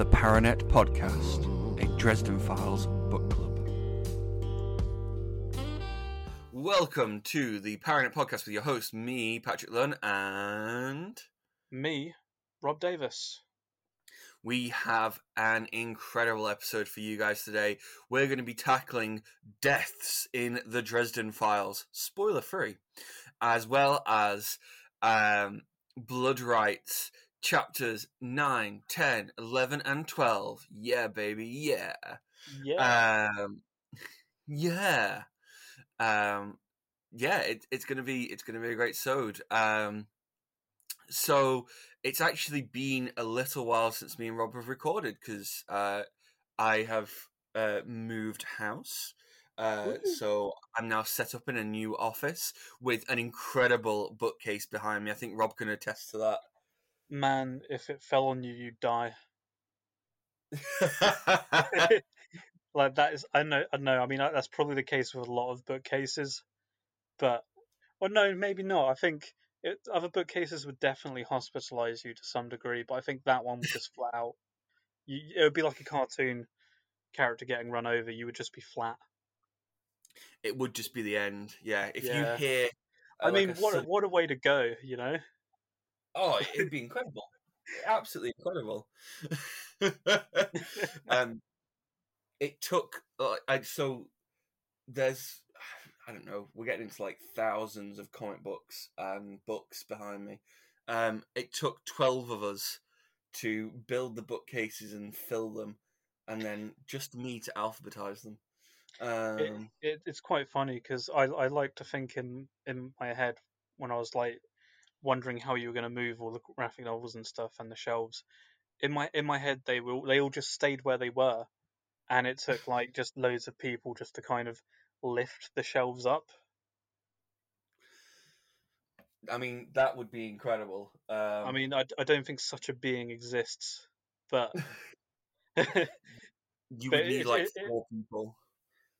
the Paranet Podcast, a Dresden Files book club. Welcome to the Paranet Podcast with your host, me, Patrick Lunn, and Me, Robb Davis. we have an incredible episode for you guys today. We're going to be tackling deaths in the Dresden Files, spoiler free, as well as um, Blood Rites chapters 9, 10, 11, and 12. Yeah, baby, yeah. Yeah. Um, yeah. Um, yeah, it, it's gonna be it's gonna be a great sode. Um, so it's actually been a little while since me and Robb have recorded because uh, I have uh, moved house. Uh, so I'm now set up in a new office with an incredible bookcase behind me. I think Robb can attest to Man, if it fell on you, you'd die. like that is, I know, I know. I mean, that's probably the case with a lot of bookcases, but, well, no, maybe not. I think it, other bookcases would definitely hospitalize you to some degree, but I think that one would just flat out. You, it would be like a cartoon character getting run over. You would just be flat. it would just be the end. Yeah, if Yeah. you hear, uh, I mean, what a, what a way to go, you know? Oh, it'd be incredible, absolutely incredible. um, it took like I so there's I don't know we're getting into like thousands of comic books and books behind me. Um, it took twelve of us to build the bookcases and fill them, and then just me to alphabetize them. it, Um, it, it's quite funny because I, I like to think in in my head when I was like wondering how you were going to move all the graphic novels and stuff and the shelves. In my in my head, they will they all just stayed where they were, and it took like just loads of people just to kind of lift the shelves up. I mean that would be incredible. Um, I mean, I, I don't think such a being exists, but you but would need it- like it- it- people.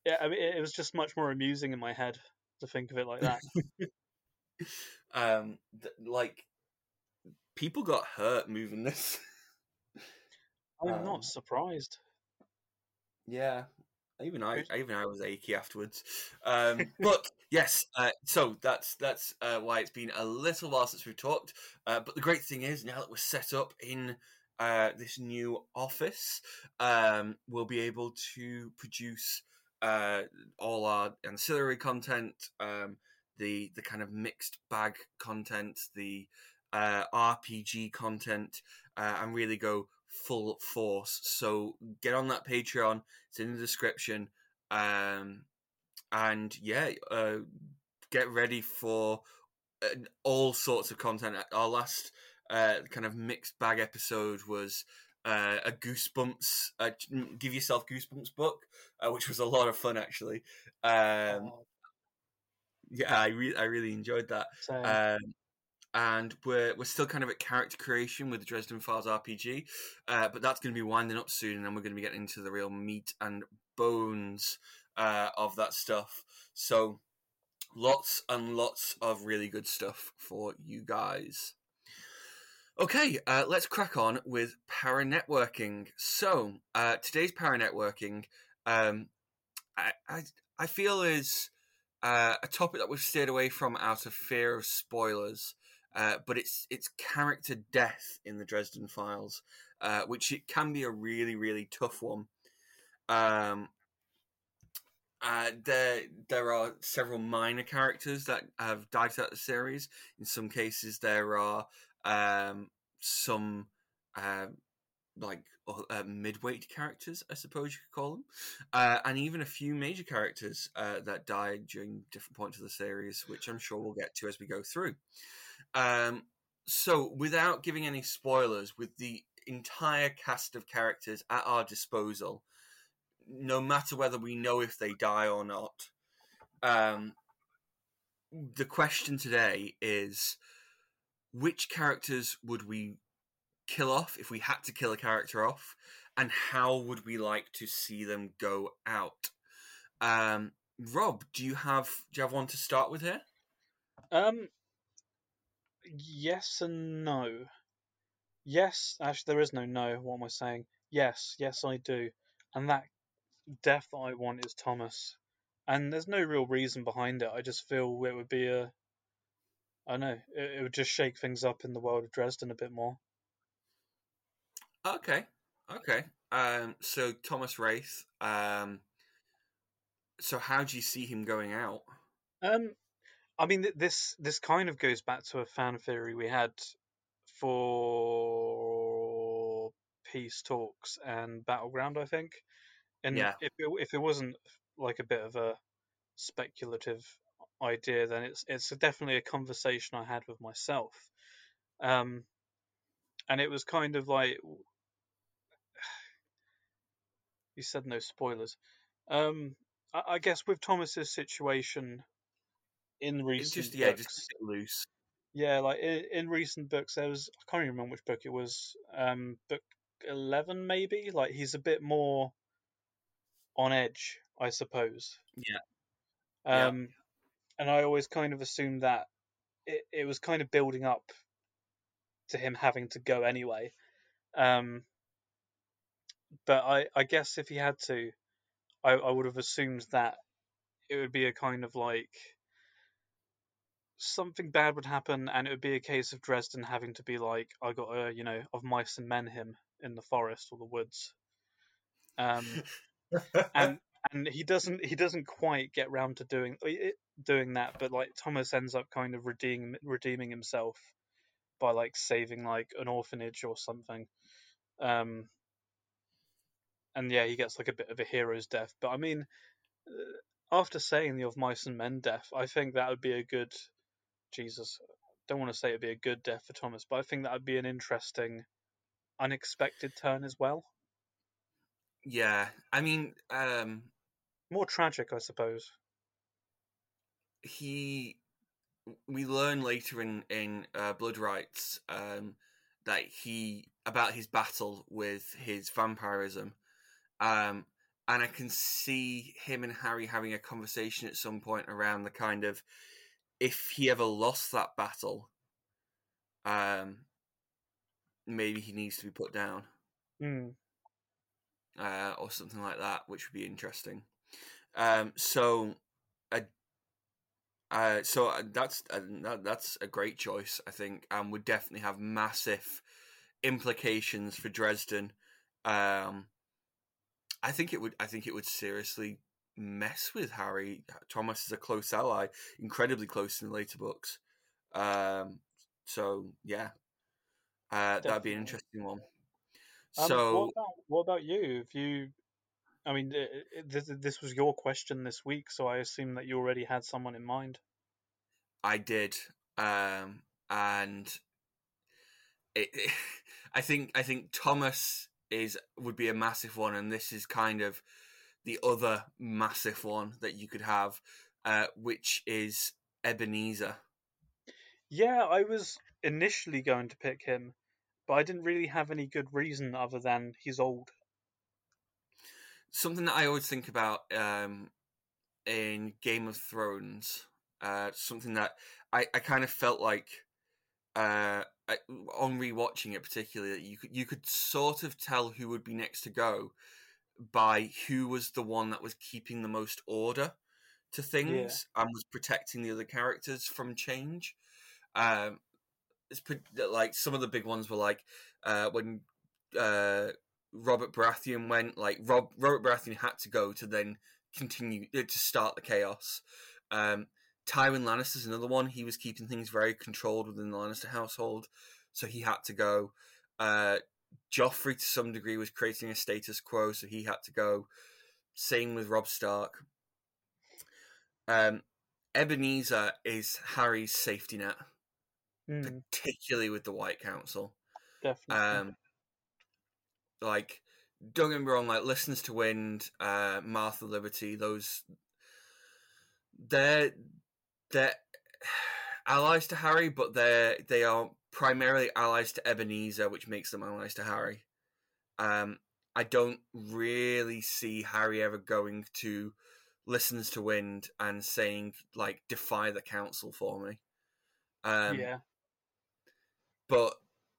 yeah, I mean, it was just much more amusing in my head to think of it like that. um th- like people got hurt moving this. I'm Um, not surprised. yeah even i even i was achy afterwards. Um but yes uh, so that's that's uh, why it's been a little while since we've talked. Uh, but the great thing is now that we're set up in uh, this new office um, we'll be able to produce uh, all our ancillary content um, the the kind of mixed bag content the uh, RPG content uh, and really go full force. So get on that Patreon. It's in the description. Um, and yeah, uh, get ready for all sorts of content. Our last uh, kind of mixed bag episode was uh, a Goosebumps, uh, give yourself Goosebumps book, uh, which was a lot of fun actually. Um, yeah, I re- I really enjoyed that. Um, and we're we're still kind of at character creation with the Dresden Files RPG, uh, but that's going to be winding up soon, and then we're going to be getting into the real meat and bones uh, of that stuff. So, lots and lots of really good stuff for you guys. Okay, uh, let's crack on with para networking. So, uh, today's para networking, um, I, I I feel is uh, a topic that we've stayed away from out of fear of spoilers. Uh, but it's it's character death in the Dresden Files, uh, which it can be a really really tough one. Um, uh, there there are several minor characters that have died throughout the series. In some cases, there are um, some uh, uh, midweight characters, I suppose you could call them, uh, and even a few major characters uh, that died during different points of the series, which I'm sure we'll get to as we go through. Um, so, without giving any spoilers, with the entire cast of characters at our disposal, no matter whether we know if they die or not, um, the question today is which characters would we kill off if we had to kill a character off, and how would we like to see them go out? Um, Robb, do you have do you have one to start with here? Um, yes and no. Yes, actually, there is no no. What am I saying? Yes, yes, I do. And that death that I want is Thomas. And there's no real reason behind it. I just feel it would be a. I don't know. It, it would just shake things up in the world of Dresden a bit more. Okay, okay. Um, so Thomas Wraith. Um, so how do you see him going out? Um, I mean, th- this this kind of goes back to a fan theory we had for peace talks and battleground. I think, and Yeah. if it, if it wasn't like a bit of a speculative idea, then it's it's definitely a conversation I had with myself. Um, and it was kind of like you said no spoilers. Um, I, I guess with Thomas's situation in It's recent just yeah, books, just loose. yeah, like in, in recent books, there was I can't even remember which book it was. Um, book eleven maybe. Like he's a bit more on edge, I suppose. Yeah. Yeah. Um, and I always kind of assumed that it, it was kind of building up to him having to go anyway. Um, but I, I guess if he had to, I, I would have assumed that it would be a kind of like something bad would happen, and it would be a case of Dresden having to be like, I got a, you know, of mice and men him in the forest or the woods. Um, and and he doesn't he doesn't quite get round to doing it- doing that, but like Thomas ends up kind of redeeming redeeming himself by like saving like an orphanage or something. Um, and yeah, he gets like a bit of a hero's death. But I mean, uh, after saying the of mice and men death, I think that would be a good Jesus. Don't want to say it'd be a good death for Thomas, but I think that would be an interesting, unexpected turn as well. yeah, I mean, um, More tragic, I suppose. he we learn later in in uh, blood rites um that he about his battle with his vampirism um and i can see him and harry having a conversation at some point around the kind of if he ever lost that battle um maybe he needs to be put down Hmm. uh, or something like that, which would be interesting. Um, so, uh, uh, so uh, that's uh, that, that's a great choice, I think, and would definitely have massive implications for Dresden. Um, I think it would. I think it would seriously mess with Harry. Thomas is a close ally, incredibly close in the later books. Um, so yeah, uh, that'd be an interesting one. Um, So what about what about you? If you, I mean, i- i- this this was your question this week, so I assume that you already had someone in mind. I did, um, and it, I think I think Thomas is would be a massive one, and this is kind of the other massive one that you could have, uh, which is Ebenezer. Yeah, I was initially going to pick him, but I didn't really have any good reason other than he's old. Something that I always think about um, in Game of Thrones, uh, something that I, I kind of felt like uh, on rewatching it, particularly, you could you could sort of tell who would be next to go by who was the one that was keeping the most order to things and was protecting the other characters from change. Um, it's pre- like some of the big ones were like uh, when uh, Robert Baratheon went. Like Rob Robert Baratheon had to go to then continue uh, to start the chaos. Um, Tywin Lannister's another one. He was keeping things very controlled within the Lannister household, so he had to go. Uh, Joffrey, to some degree, was creating a status quo, so he had to go. Same with Robb Stark. Um, Ebenezer is Harry's safety net, Mm, particularly with the White Council. definitely. Um, like, don't get me wrong, like Listens to Wind, uh, Martha Liberty, those they're they're allies to Harry, but they're they are primarily allies to Ebenezer, which makes them allies to Harry. Um, I don't really see Harry ever going to listens to Wind and saying like defy the council for me. Um, yeah, but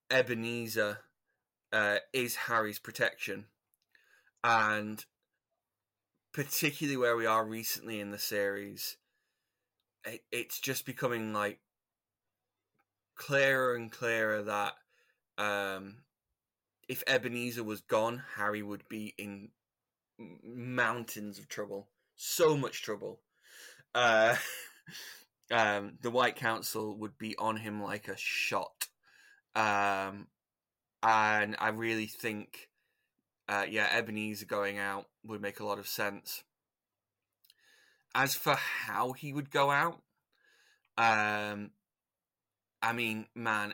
Ebenezer, uh, is Harry's protection, and particularly where we are recently in the series, it, it's just becoming like clearer and clearer that um, if Ebenezer was gone, Harry would be in mountains of trouble, so much trouble. Uh, um, the White Council would be on him like a shot, um, and I really think, uh, yeah, Ebenezer going out would make a lot of sense. As for how he would go out, um, I mean, man,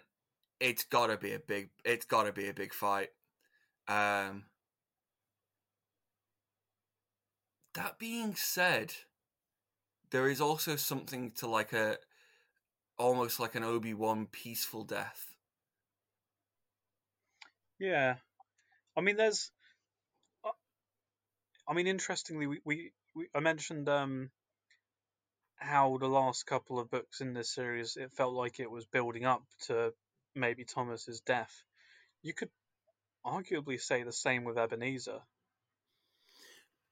it's gotta be a big, it's gotta be a big fight. Um, that being said, there is also something to like a, almost like an Obi Wan peaceful death. Yeah, I mean, there's. uh, I mean, interestingly, we, we, we I mentioned um how the last couple of books in this series it felt like it was building up to maybe Thomas's death. You could arguably say the same with Ebenezer.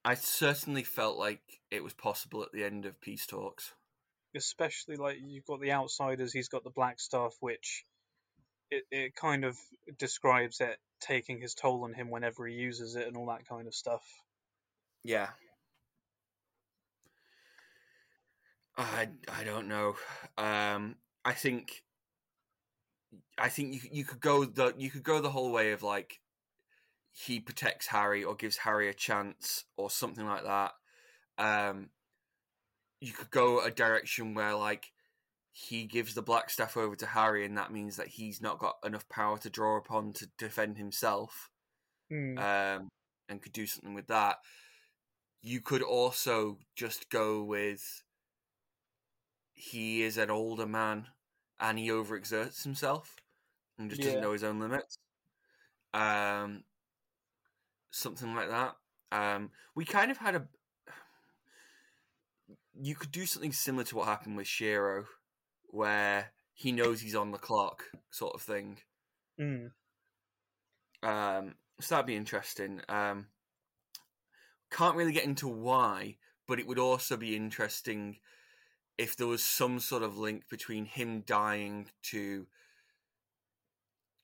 I certainly felt like it was possible at the end of peace talks. especially like you've got the outsiders he's got the black stuff which it, it kind of describes it taking his toll on him whenever he uses it and all that kind of stuff Yeah. I I don't know. Um, I think I think you you could go the you could go the whole way of like he protects Harry or gives Harry a chance or something like that. Um, you could go a direction where like he gives the black staff over to Harry, and that means that he's not got enough power to draw upon to defend himself Hmm. um, and could do something with that. You could also just go with he is an older man and he overexerts himself and just Yeah. doesn't know his own limits. Um, something like that. Um, we kind of had a. You could do something similar to what happened with Shiro, where he knows he's on the clock, sort of thing. Hmm. Um, so that'd be interesting. Um, can't really get into why, but it would also be interesting if there was some sort of link between him dying to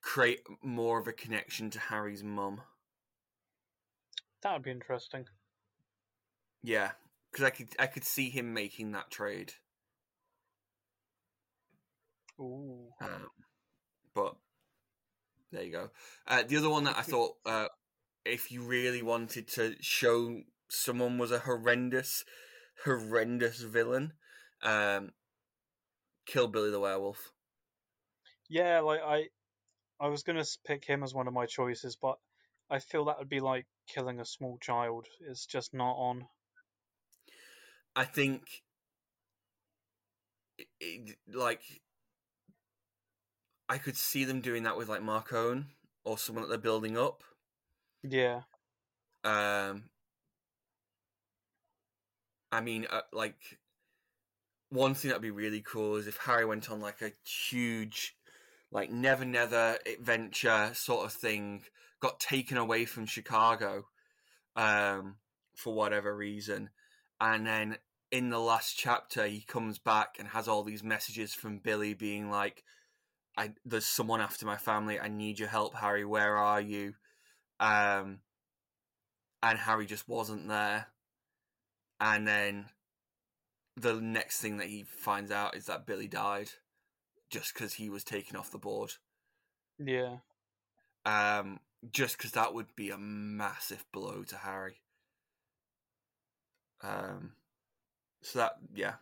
create more of a connection to Harry's mum. that would be interesting Yeah, because I could I could see him making that trade. Ooh. Um, but there you go. Uh, the other one that I thought, uh, if you really wanted to show someone was a horrendous, horrendous villain, um, kill Billy the Werewolf. yeah like i i was gonna pick him as one of my choices but i feel that would be like killing a small child it's just not on I think, it, it, like, I could see them doing that with like Marcone or someone that they're building up. yeah Um, I mean, uh, like, one thing that'd be really cool is if Harry went on like a huge, like, never, never adventure sort of thing, got taken away from Chicago, um, for whatever reason, and then in the last chapter he comes back and has all these messages from Billy being like, "I there's someone after my family. I need your help, Harry. Where are you?" Um, and Harry just wasn't there. And then the next thing that he finds out is that Billy died just because he was taken off the board. yeah Um, just because that would be a massive blow to Harry. Um, so that yeah.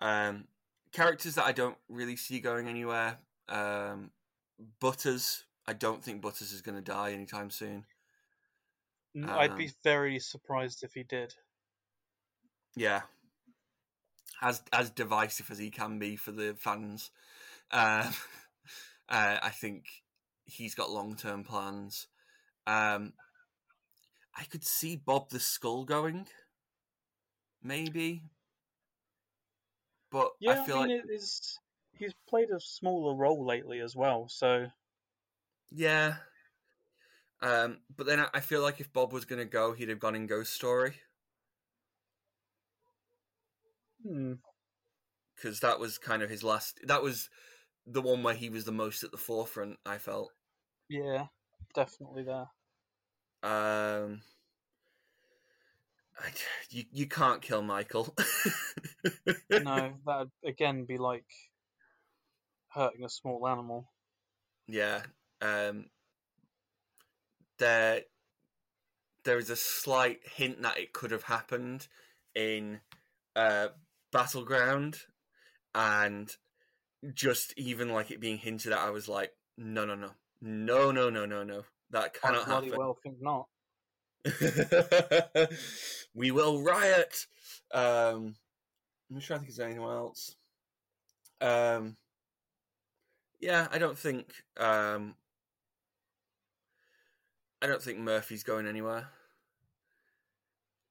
Um, characters that I don't really see going anywhere. Um, Butters. I don't think Butters is going to die anytime soon. I'd be Um, very surprised if he did Yeah. As as divisive as he can be for the fans, um, uh, I think he's got long term plans. Um, I could see Bob the Skull going, maybe, but Yeah, I I, mean, like is. He's played a smaller role lately as well, so yeah, Um, but then I, I feel like if Bob was going to go, he'd have gone in Ghost Story Hmm. because that was kind of his last. That was the one where he was the most at the forefront. I felt. Yeah, definitely there. Um, I, you you can't kill Michael. No, that'd again be like hurting a small animal. Yeah. Um, there, there is a slight hint that it could have happened in uh, Battleground, and just even like it being hinted at, I was like, no, no, no, no, no, no, no, no, that I cannot bloody happen. well think not. we will riot. Um, I'm trying to think if there's anyone else. Um, yeah, I don't think. Um, I don't think Murphy's going anywhere.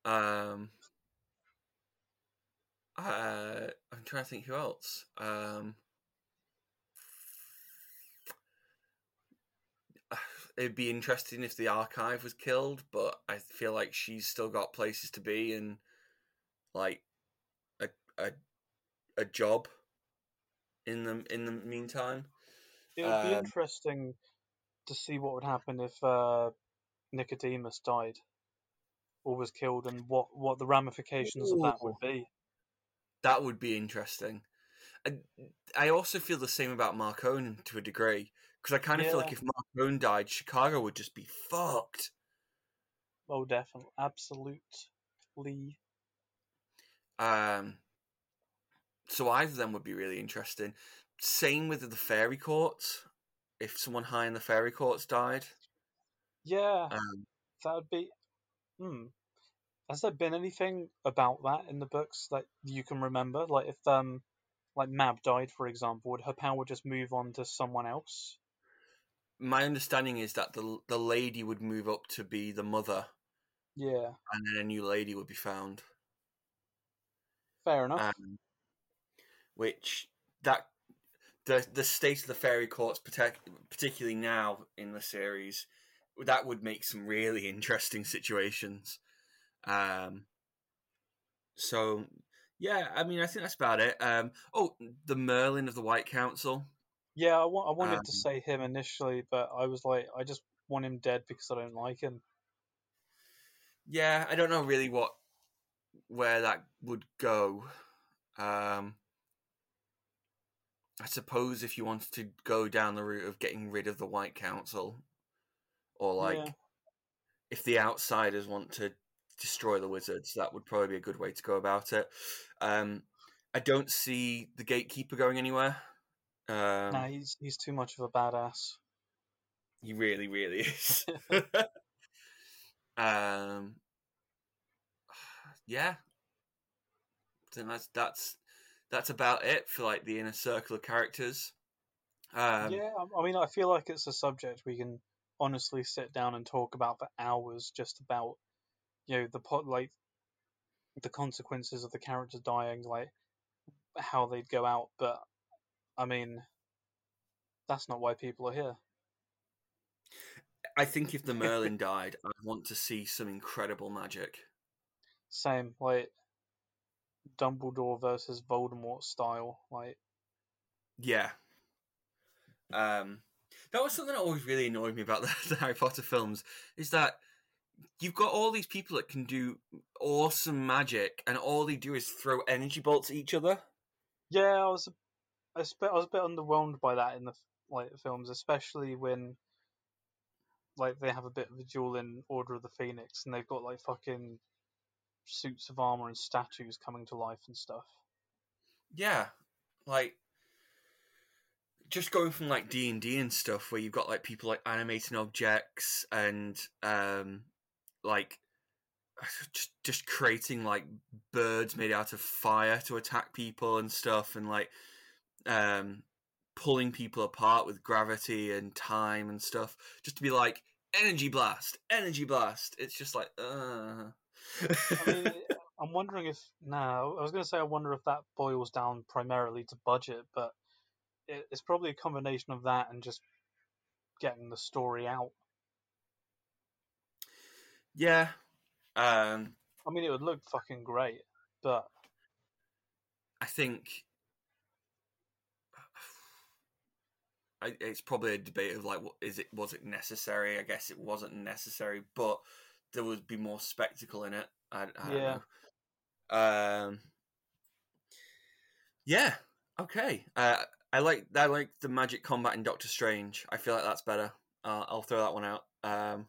Um, uh, I'm trying to think who else. Um, it'd be interesting if the archive was killed, but I feel like she's still got places to be and like a a a job in the in the meantime. It would be Um, interesting to see what would happen if uh, Nicodemus died or was killed, and what what the ramifications of that would be. That would be interesting. I, I also feel the same about Marcone to a degree because I kind of feel like Yeah. if Marcone died, Chicago would just be fucked. Oh, definitely, absolutely. Um, so either of them would be really interesting. Same with the fairy courts. If someone high in the fairy courts died, Yeah, um, that would be. Hmm. Has there been anything about that in the books that you can remember? Like if um, like Mab died, for example, would her power just move on to someone else? my understanding is that the the lady would move up to be the mother, Yeah, and then a new lady would be found. fair enough. um, which that the the state of the fairy courts, partic- particularly now in the series, that would make some really interesting situations. Um, so yeah, I mean, I think that's about it. Um, oh, the Merlin of the White Council. yeah, I, wa- I wanted um, to say him initially, but I was like, I just want him dead because I don't like him. Yeah, I don't know really what where that would go. Um, I suppose if you wanted to go down the route of getting rid of the White Council, or like Yeah. if the outsiders want to destroy the wizards, that would probably be a good way to go about it. Um, I don't see the gatekeeper going anywhere. Um, Nah, he's he's too much of a badass. He really, really is. um, yeah, I that's that's that's about it for like the inner circle of characters. Um, yeah, I mean, I feel like it's a subject we can honestly sit down and talk about for hours, just about you know the pot like the consequences of the characters dying, like how they'd go out. But I mean, that's not why people are here. I think if the Merlin died, I'd want to see some incredible magic. Same, like Dumbledore versus Voldemort style. Like, Yeah. Um, that was something that always really annoyed me about the, the Harry Potter films is that you've got all these people that can do awesome magic, and all they do is throw energy bolts at each other. yeah, I was, I, spe- I was a bit underwhelmed by that in the like films, especially when like they have a bit of a duel in Order of the Phoenix, and they've got like fucking suits of armor and statues coming to life and stuff. Yeah, like just going from like D and D and stuff, where you've got like people like animating objects and um, like just just creating like birds made out of fire to attack people and stuff, and like um, pulling people apart with gravity and time and stuff, just to be like energy blast, energy blast. It's just like, uh. I mean, I'm wondering if now I was going to say I wonder if that boils down primarily to budget, but it, it's probably a combination of that and just getting the story out. Yeah. Um, I mean, it would look fucking great, but I think I, it's probably a debate of like, what is it? Was it necessary? I guess it wasn't necessary, but there would be more spectacle in it. I, I Yeah. don't know. Um, yeah. Okay. Uh, I like I like the magic combat in Doctor Strange. I feel like that's better. Uh, I'll throw that one out. Um,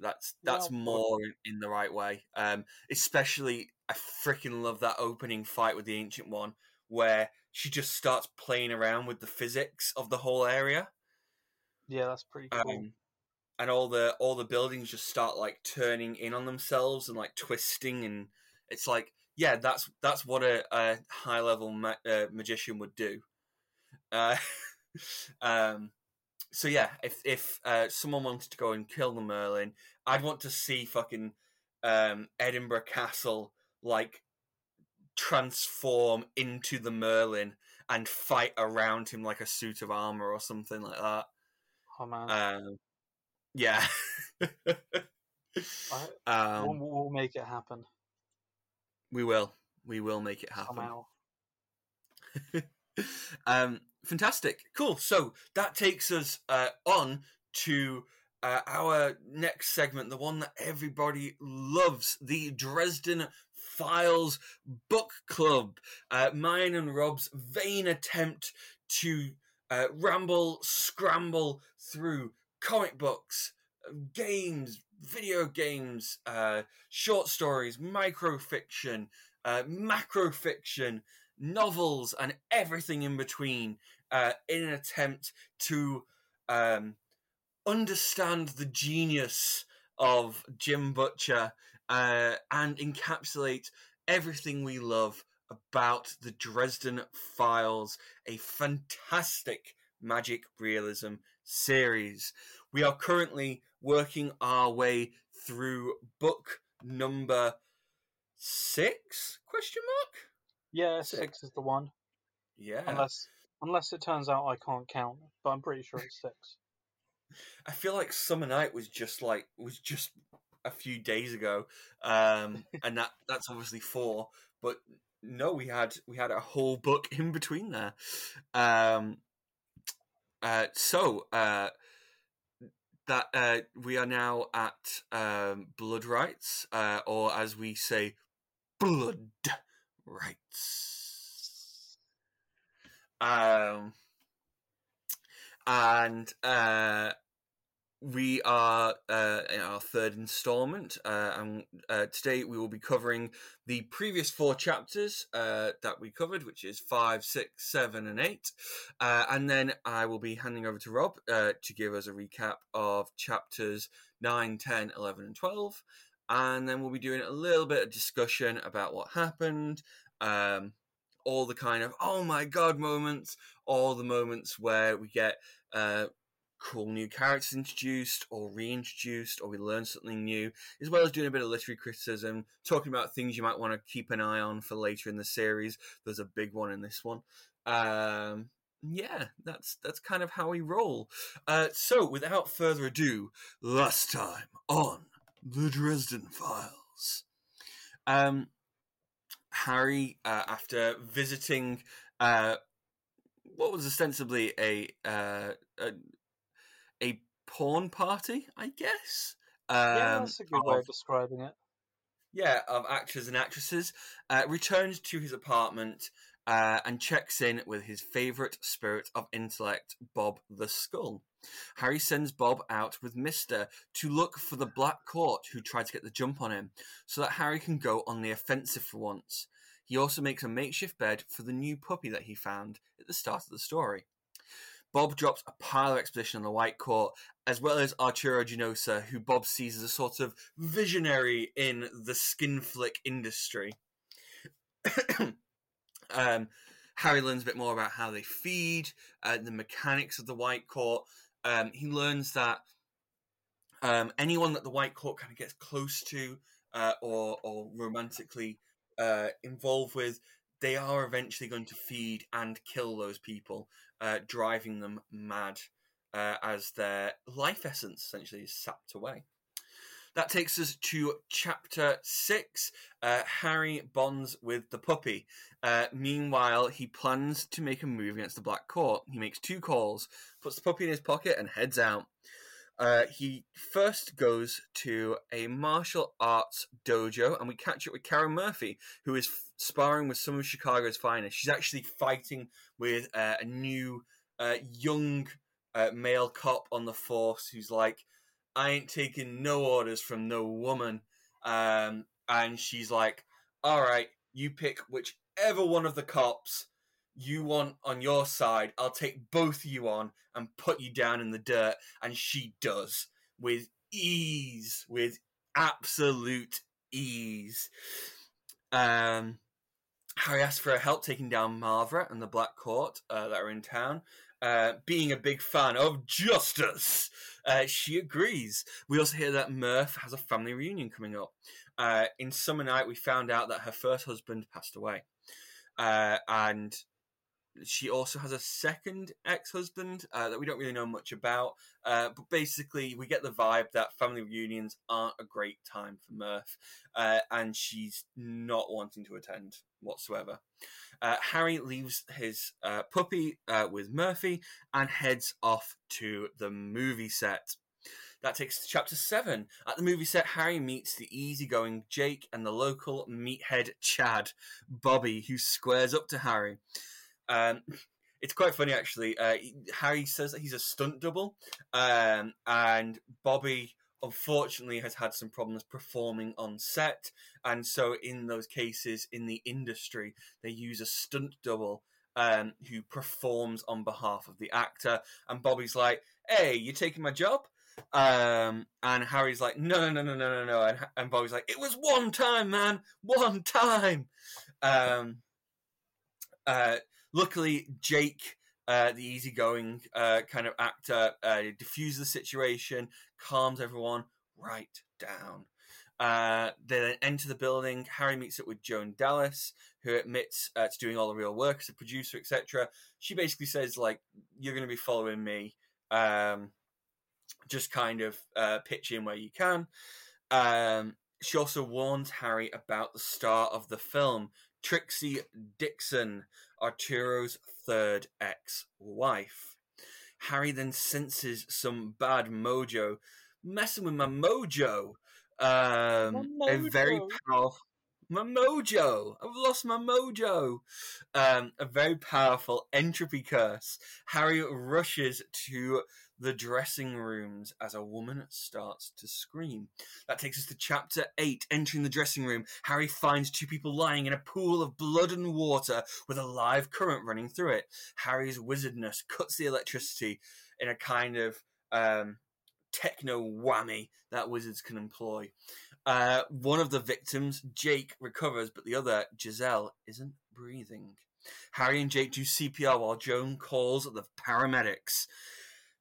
that's that's more in, in the right way. Um, especially I freaking love that opening fight with the Ancient One, where she just starts playing around with the physics of the whole area, yeah, that's pretty cool. um, and all the all the buildings just start like turning in on themselves and like twisting, and it's like yeah, that's that's what a, a high level ma- uh, magician would do. Uh, um, so yeah, if if uh, someone wanted to go and kill the Merlin, I'd want to see fucking um, Edinburgh Castle like transform into the Merlin and fight around him like a suit of armor or something like that. oh man, Um, yeah. I, um, we'll, we'll make it happen we will. We will make it happen. somehow. um, fantastic, cool. So that takes us uh, on to uh, our next segment, the one that everybody loves, the Dresden Files Book Club. Uh, mine and Robb's vain attempt to uh, ramble, scramble through comic books, games, video games, uh, short stories, microfiction, uh, macrofiction, novels, and everything in between uh, in an attempt to um, understand the genius of Jim Butcher uh, and encapsulate everything we love about the Dresden Files, a fantastic magic realism series. We are currently working our way through book number six? Question mark? Yeah, Six. six is the one. Yeah. Unless unless it turns out I can't count, but I'm pretty sure it's six. I feel like Summer Knight was just like was just a few days ago, um, and that that's obviously four. But no, we had we had a whole book in between there. Um, uh, so uh, that uh, we are now at um, blood rites, uh, or as we say, blood rites. Um, and uh, we are uh, in our third installment, uh, and uh, today we will be covering the previous four chapters uh, that we covered, which is five, six, seven, and eight. And then I will be handing over to Robb uh, to give us a recap of chapters 9, 10, 11, and 12. And then we'll be doing a little bit of discussion about what happened, um, all the kind of oh my god moments, all the moments where we get uh, cool new characters introduced or reintroduced, or we learn something new, as well as doing a bit of literary criticism, talking about things you might want to keep an eye on for later in the series. There's a big one in this one. Um, yeah, that's that's kind of how we roll. Uh, so, without further ado, last time on the Dresden Files. Um, Harry, uh, after visiting uh, what was ostensibly a, uh, a a porn party, I guess. Um, yeah, that's a good way of- of describing it. yeah, of actors and actresses, uh, returns to his apartment uh, and checks in with his favourite spirit of intellect, Bob the Skull. Harry sends Bob out with Mister to look for the Black Court who tried to get the jump on him, so that Harry can go on the offensive for once. He also makes a makeshift bed for the new puppy that he found at the start of the story. Bob drops a pile of exposition on the White Court, as well as Arturo Genosa, who Bob sees as a sort of visionary in the skin flick industry. um, Harry learns a bit more about how they feed, uh, the mechanics of the White Court. Um, he learns that um, anyone that the White Court kind of gets close to uh, or, or romantically uh, involved with, they are eventually going to feed and kill those people, uh, driving them mad uh, as their life essence essentially is sapped away. That takes us to chapter six. Uh, Harry bonds with the puppy. Uh, meanwhile, he plans to make a move against the Black Court. He makes two calls, puts the puppy in his pocket, and heads out. Uh, he first goes to a martial arts dojo, and we catch up with Karen Murphy, who is f- sparring with some of Chicago's finest. She's actually fighting with uh, a new uh, young uh, male cop on the force who's like, I ain't taking no orders from no woman. Um, and she's like, all right, you pick whichever one of the cops you want on your side. I'll take both of you on and put you down in the dirt. And she does with ease, with absolute ease. Um, Harry asks for her help taking down Mavra and the Black Court uh, that are in town. Uh, being a big fan of justice, uh, she agrees. We also hear that Murph has a family reunion coming up. Uh, in Summer Knight, we found out that her first husband passed away. Uh, and she also has a second ex-husband uh, that we don't really know much about. Uh, but basically, we get the vibe that family reunions aren't a great time for Murph, uh, and she's not wanting to attend whatsoever. Uh, Harry leaves his uh, puppy uh, with Murphy and heads off to the movie set. That takes to chapter seven. At the movie set, Harry meets the easygoing Jake and the local meathead Chad, Bobby, who squares up to Harry. Um, it's quite funny actually. Uh, Harry says that he's a stunt double, um, and Bobby unfortunately has had some problems performing on set, and so in those cases in the industry they use a stunt double um, who performs on behalf of the actor. And Bobby's like, "Hey, you're taking my job?" Um, and Harry's like, "No, no, no, no, no, no, no," and, and Bobby's like, "It was one time, man, one time." Um, uh, luckily, Jake, uh, the easygoing uh, kind of actor, uh, diffuses the situation, calms everyone right down. Uh, they then enter the building. Harry meets up with Joan Dallas, who admits uh, to doing all the real work as a producer, etc. She basically says, like, you're going to be following me. Um, just kind of uh, pitch in where you can. Um, she also warns Harry about the star of the film, Trixie Dixon, Arturo's third ex wife. Harry then senses some bad mojo messing with my mojo. Um, My a very powerful. My mojo! I've lost my mojo! Um, a very powerful entropy curse. Harry rushes to the dressing rooms as a woman starts to scream. That takes us to chapter 8. Entering the dressing room, Harry finds two people lying in a pool of blood and water with a live current running through it. Harry's wizardness cuts the electricity in a kind of um, techno whammy that wizards can employ. Uh, one of the victims, Jake, recovers, but the other, Giselle, isn't breathing. Harry and Jake do CPR while Joan calls the paramedics.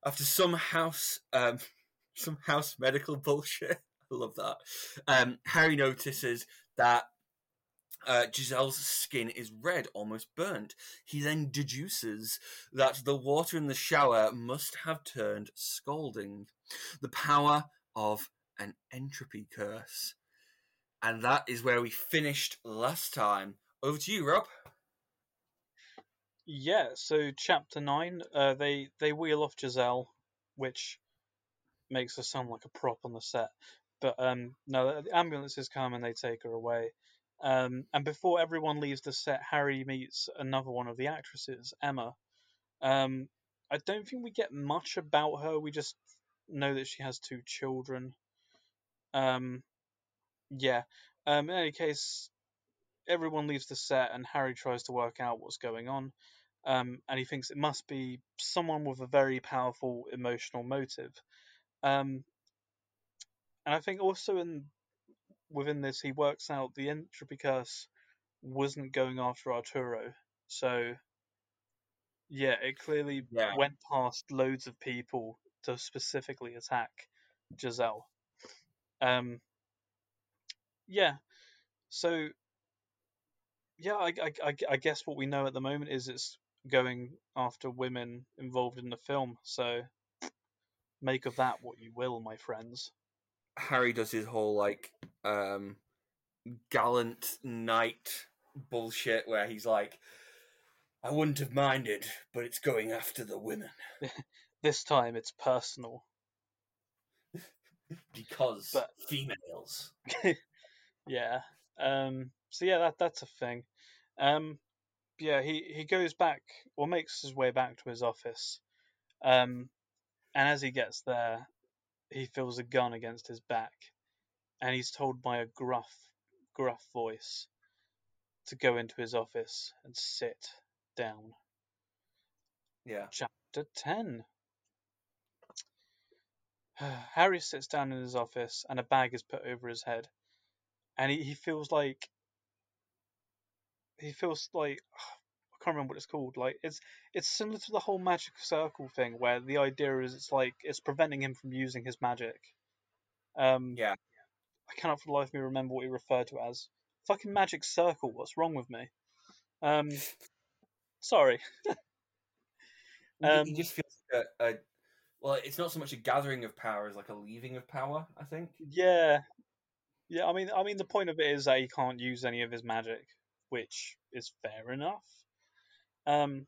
After some house, um, some house medical bullshit, I love that. Um, Harry notices that uh, Giselle's skin is red, almost burnt. He then deduces that the water in the shower must have turned scalding. The power of an entropy curse. And that is where we finished last time. Over to you, Robb. Yeah, so chapter nine, uh, they they wheel off Giselle, which makes her sound like a prop on the set. But um, no, the ambulances come and they take her away. Um, and before everyone leaves the set, Harry meets another one of the actresses, Emma. Um, I don't think we get much about her. We just know that she has two children. Um, yeah. Um, in any case, everyone leaves the set, and Harry tries to work out what's going on. Um, and he thinks it must be someone with a very powerful emotional motive. Um, and I think also in within this, he works out the entropy curse wasn't going after Arturo. So, yeah, it clearly Yeah. went past loads of people to specifically attack Giselle. Um, yeah, so yeah, I, I, I, I guess what we know at the moment is it's going after women involved in the film. So make of that what you will, my friends. Harry does his whole like um gallant knight bullshit where he's like, I wouldn't have minded, but it's going after the women This time it's personal. because But- females. yeah. Um. So yeah, that that's a thing. Um. Yeah, he he goes back or makes his way back to his office. Um, and as he gets there, he feels a gun against his back, and he's told by a gruff, gruff voice to go into his office and sit down. Yeah. Chapter 10. Harry sits down in his office and a bag is put over his head. And he, he feels like. He feels like. I can't remember what it's called. Like it's it's similar to the whole magic circle thing, where the idea is it's like it's preventing him from using his magic. Um, Yeah. I cannot for the life of me remember what he referred to it as. Fucking magic circle. What's wrong with me? Um, sorry. He- Um, he just feels like a, a well, it's not so much a gathering of power as like a leaving of power. I think. Yeah, yeah. I mean, I mean, the point of it is that he can't use any of his magic, which is fair enough. Um,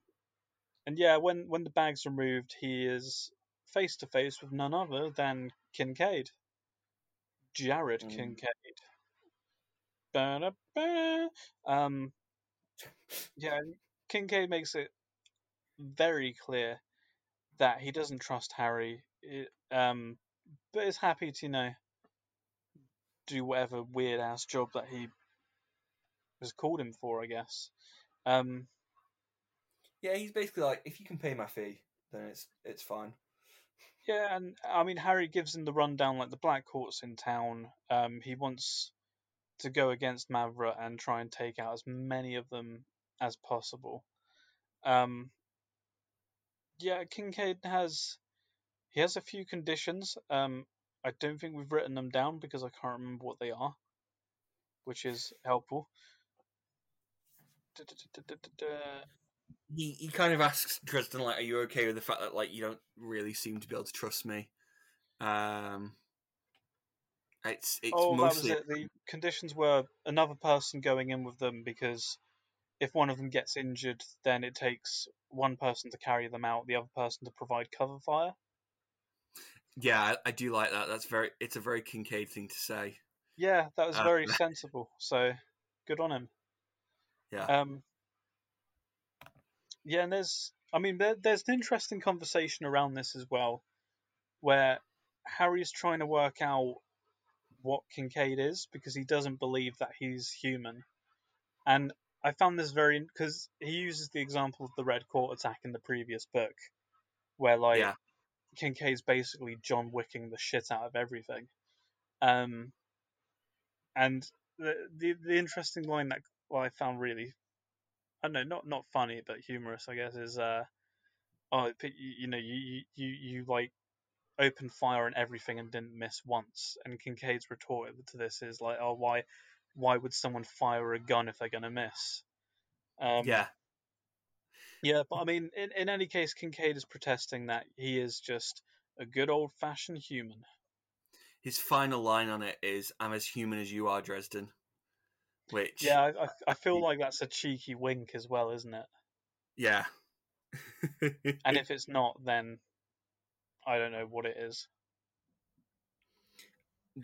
and yeah, when when the bag's removed, he is face to face with none other than Kincaid, Jared Mm. Kincaid. Ba-da-ba. Um, yeah, Kincaid makes it very clear that he doesn't trust Harry, i- um, but is happy to, you know, do whatever weird ass job that he was called him for, I guess. Um, Yeah, he's basically like, if you can pay my fee, then it's it's fine. yeah, and I mean, Harry gives him the rundown like the Black Court's in town. Um, he wants to go against Mavra and try and take out as many of them as possible. Um, yeah, Kincaid has he has a few conditions. Um, I don't think we've written them down because I can't remember what they are, which is helpful. He he kind of asks Dresden like, "Are you okay with the fact that like you don't really seem to be able to trust me?" Um, it's it's Oh, mostly it. The conditions were another person going in with them because if one of them gets injured, then it takes one person to carry them out, the other person to provide cover fire. yeah, I, I do like that. That's very it's a very Kincaid thing to say. Yeah, that was Uh, very sensible. So good on him. Yeah. Um. Yeah, and there's, I mean, there, there's an interesting conversation around this as well, where Harry's trying to work out what Kincaid is because he doesn't believe that he's human, and I found this very because he uses the example of the Red Court attack in the previous book, where like Yeah. Kincaid's basically John Wicking the shit out of everything. Um, and the the, the interesting line that well, I found really, I don't know, not not funny but humorous, I guess, is uh, oh, you, you know, you, you you like opened fire and everything and didn't miss once, and Kincaid's retort to this is like, oh, why why would someone fire a gun if they're gonna miss? Um, yeah, yeah, but I mean, in, in any case, Kincaid is protesting that he is just a good old fashioned human. his final line on it is, "I'm as human as you are, Dresden," which Yeah, I, I, feel like that's a cheeky wink as well, isn't it? yeah. And if it's not, then I don't know what it is.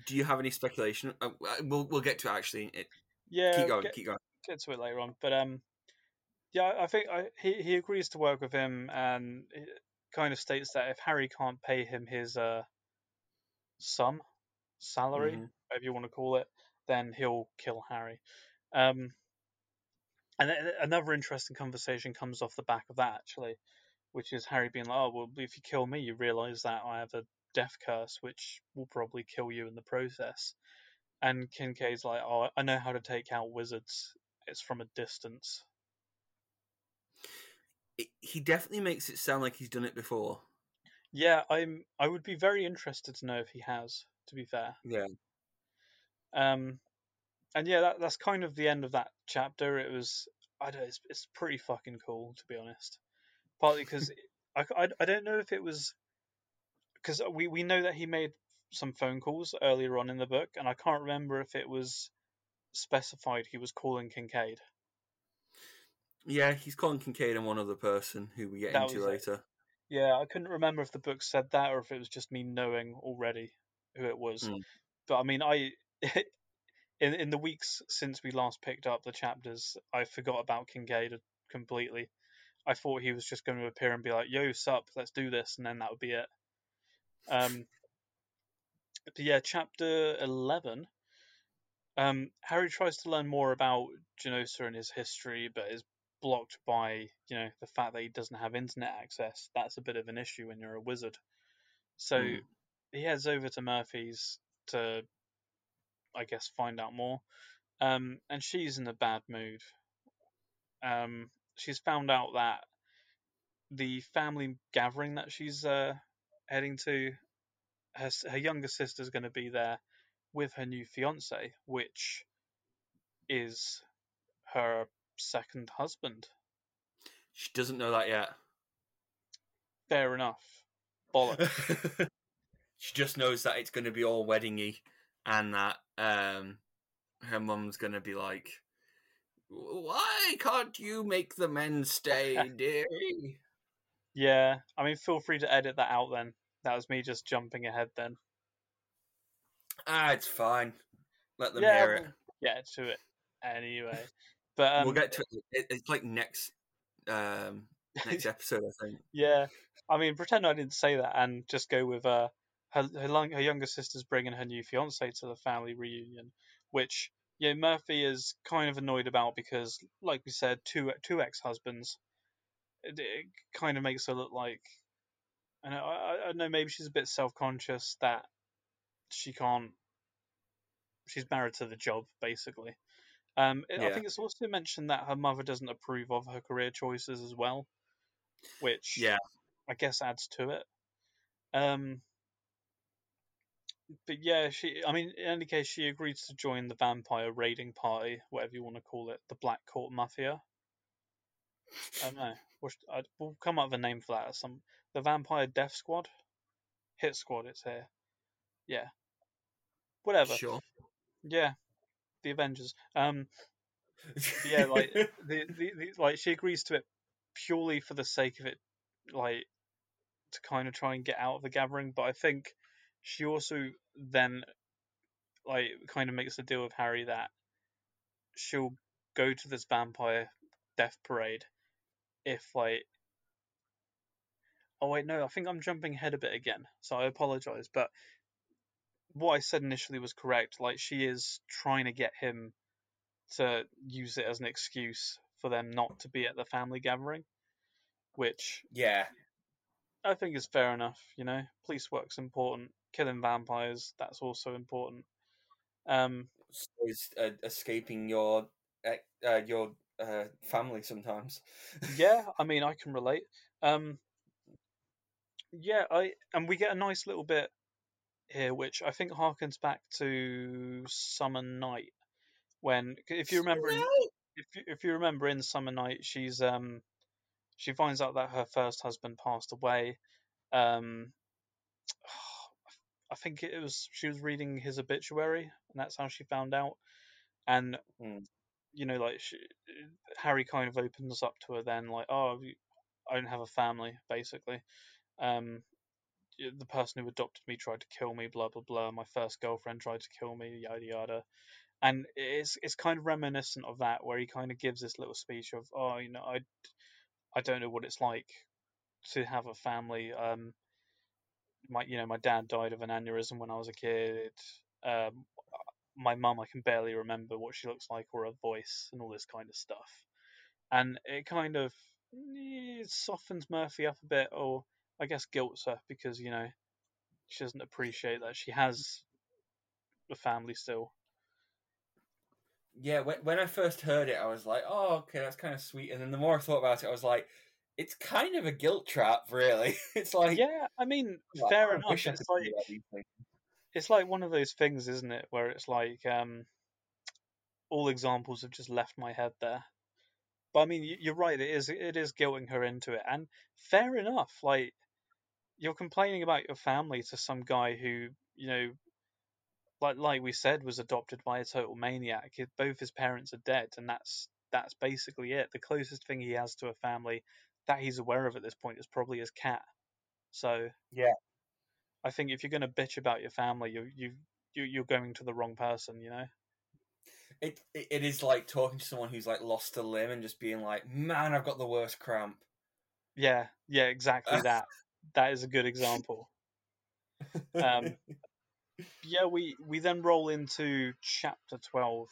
do you have any speculation? Uh, we'll we'll get to it actually. It, Yeah, keep going, get, keep going. get to it later on. But um, yeah, I think I, he he agrees to work with him, and kind of states that if Harry can't pay him his uh sum, salary, Mhm. whatever you want to call it, then he'll kill Harry. Um, and then another interesting conversation comes off the back of that actually, which is Harry being like, "Oh well, if you kill me, you realise that I have a death curse, which will probably kill you in the process." And Kincaid's like, "Oh, I know how to take out wizards. It's from a distance." He definitely makes it sound like he's done it before. Yeah, I'm. I would be very interested to know if he has. To be fair, Yeah. Um, and yeah, that, that's kind of the end of that chapter. It was, I don't. It's, it's pretty fucking cool to be honest. Partly because I, I, I don't know if it was because we we know that he made some phone calls earlier on in the book, and I can't remember if it was specified he was calling Kincaid. Yeah, he's calling Kincaid and one other person who we get That into was it. later. Yeah, I couldn't remember if the book said that or if it was just me knowing already who it was. Mm. But I mean, I in in the weeks since we last picked up the chapters, I forgot about Kincaid completely. I thought he was just going to appear and be like, "Yo, sup, let's do this," and then that would be it. Um, but yeah, chapter eleven. Um, Harry tries to learn more about Genosa and his history, but is blocked by you know the fact that he doesn't have internet access. That's a bit of an issue when you're a wizard. So Mm. he heads over to Murphy's to, I guess, find out more. Um, and she's in a bad mood. Um, she's found out that the family gathering that she's uh, heading to, her, her younger sister's going to be there with her new fiance, which is her second husband. She doesn't know that yet. Fair enough. Bollocks. she just knows that it's going to be all weddingy, and that um, her mum's to be like, "Why can't you make the men stay, dearie?" Yeah, I mean, feel free to edit that out then. That was me just jumping ahead then. Ah, it's fine. Let them yeah, hear it. we'll to it anyway. But um, we'll get to it. It's like next um, next episode, I think. Yeah, I mean, pretend I didn't say that and just go with uh, her her, lung- her younger sister's bringing her new fiance to the family reunion, which yeah Murphy is kind of annoyed about because, like we said, two two ex husbands. It, it kind of makes her look like, and I, I, I don't know maybe she's a bit self conscious that she can't. She's married to the job, basically. Um, I think it's also mentioned that her mother doesn't approve of her career choices as well, which Yeah, I guess adds to it. Um, but yeah, she. I mean, in any case, she agrees to join the vampire raiding party, whatever you want to call it, the Black Court Mafia. I don't know. We'll, we'll come up with a name for that. Some the Vampire Death Squad, Hit Squad. It's here. Yeah. Whatever. sure. Yeah. The Avengers. Um. yeah, like the, the, the like she agrees to it purely for the sake of it, like to kind of try and get out of the gathering. But I think she also then like kind of makes a deal with Harry that she'll go to this vampire death parade if like. Oh wait, no, I think I'm jumping ahead a bit again, so I apologize. But what I said initially was correct. Like she is trying to get him to use it as an excuse for them not to be at the family gathering, which yeah, I think is fair enough. You know, police work's important. Killing vampires, that's also important. Um, so is uh, escaping your uh, uh, your uh, family sometimes. yeah, I mean, I can relate. Um, yeah, I and we get a nice little bit here, which I think harkens back to Summer Knight, when if you remember, in, if you, if you remember in Summer Knight, she's um she finds out that her first husband passed away. Um, I think it was she was reading his obituary, and that's how she found out. And Mm. you know, like she, Harry kind of opens up to her then, like, "Oh, I don't have a family, basically. Um, the person who adopted me tried to kill me, blah blah blah. My first girlfriend tried to kill me, yada yada." And it's it's kind of reminiscent of that, where he kind of gives this little speech of, "Oh, you know, I, I don't know what it's like to have a family. Um, my you know my dad died of an aneurysm when I was a kid. Um, my mum I can barely remember what she looks like or her voice and all this kind of stuff. And it kind of eh, softens Murphy up a bit, or I guess guilts her because you know she doesn't appreciate that she has a family still. Yeah, when, when I first heard it, I was like, "Oh, okay, that's kind of sweet." And then the more I thought about it, I was like, "It's kind of a guilt trap, really." it's like, Yeah, I mean, like, fair I enough. It's like do that these days. it's like one of those things, isn't it, where it's like um, all examples have just left my head there. But I mean, you're right. It is it is guilting her into it, and fair enough. Like you're complaining about your family to some guy who you know, like like we said, was adopted by a total maniac. Both his parents are dead, and that's that's basically it. The closest thing he has to a family that he's aware of at this point is probably his cat. So yeah, I think if you're going to bitch about your family, you you you you're going to the wrong person. You know. It, it it is like talking to someone who's like lost a limb and just being like, "Man, I've got the worst cramp." Yeah, yeah, exactly that. That is a good example. Um, yeah, we we then roll into chapter twelve,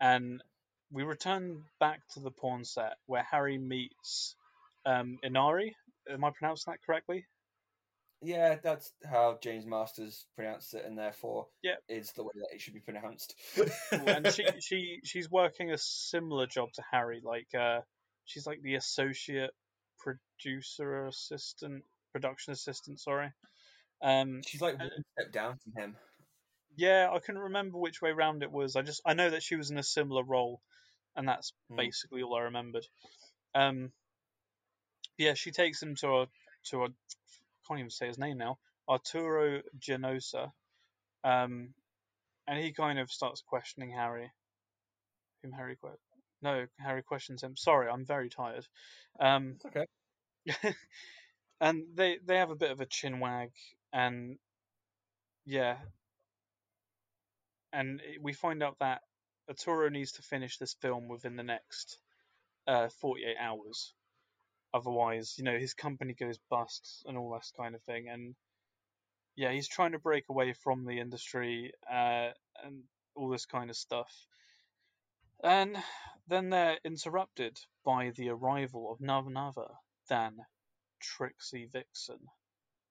and we return back to the porn set where Harry meets um, Inari. Am I pronouncing that correctly? Yeah, that's how James Marsters pronounced it, and therefore, yeah, is the way that it should be pronounced. and she she she's working a similar job to Harry. Like, uh, she's like the associate producer assistant, production assistant. Sorry. Um, she's like one step down from him. Yeah, I couldn't remember which way round it was. I just I know that she was in a similar role, and that's mm. basically all I remembered. Um, yeah, she takes him to a to a can't even say his name now, Arturo Genosa, um, and he kind of starts questioning Harry. Whom Harry que- no Harry questions him. Sorry, I'm very tired. Um, okay. and they they have a bit of a chin wag, and yeah, and we find out that Arturo needs to finish this film within the next uh, 48 hours. Otherwise, you know, his company goes bust and all that kind of thing. And yeah, he's trying to break away from the industry uh, and all this kind of stuff. And then they're interrupted by the arrival of none other than Trixie Vixen,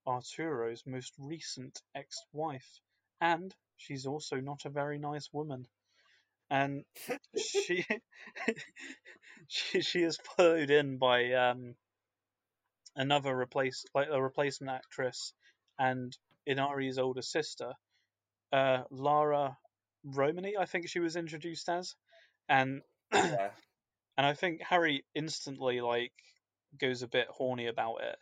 Arturo's most recent ex wife. And she's also not a very nice woman. And she, she she is followed in by um, another replace like a replacement actress and Inari's older sister, uh, Lara Romany, I think she was introduced as, and yeah. and I think Harry instantly like goes a bit horny about it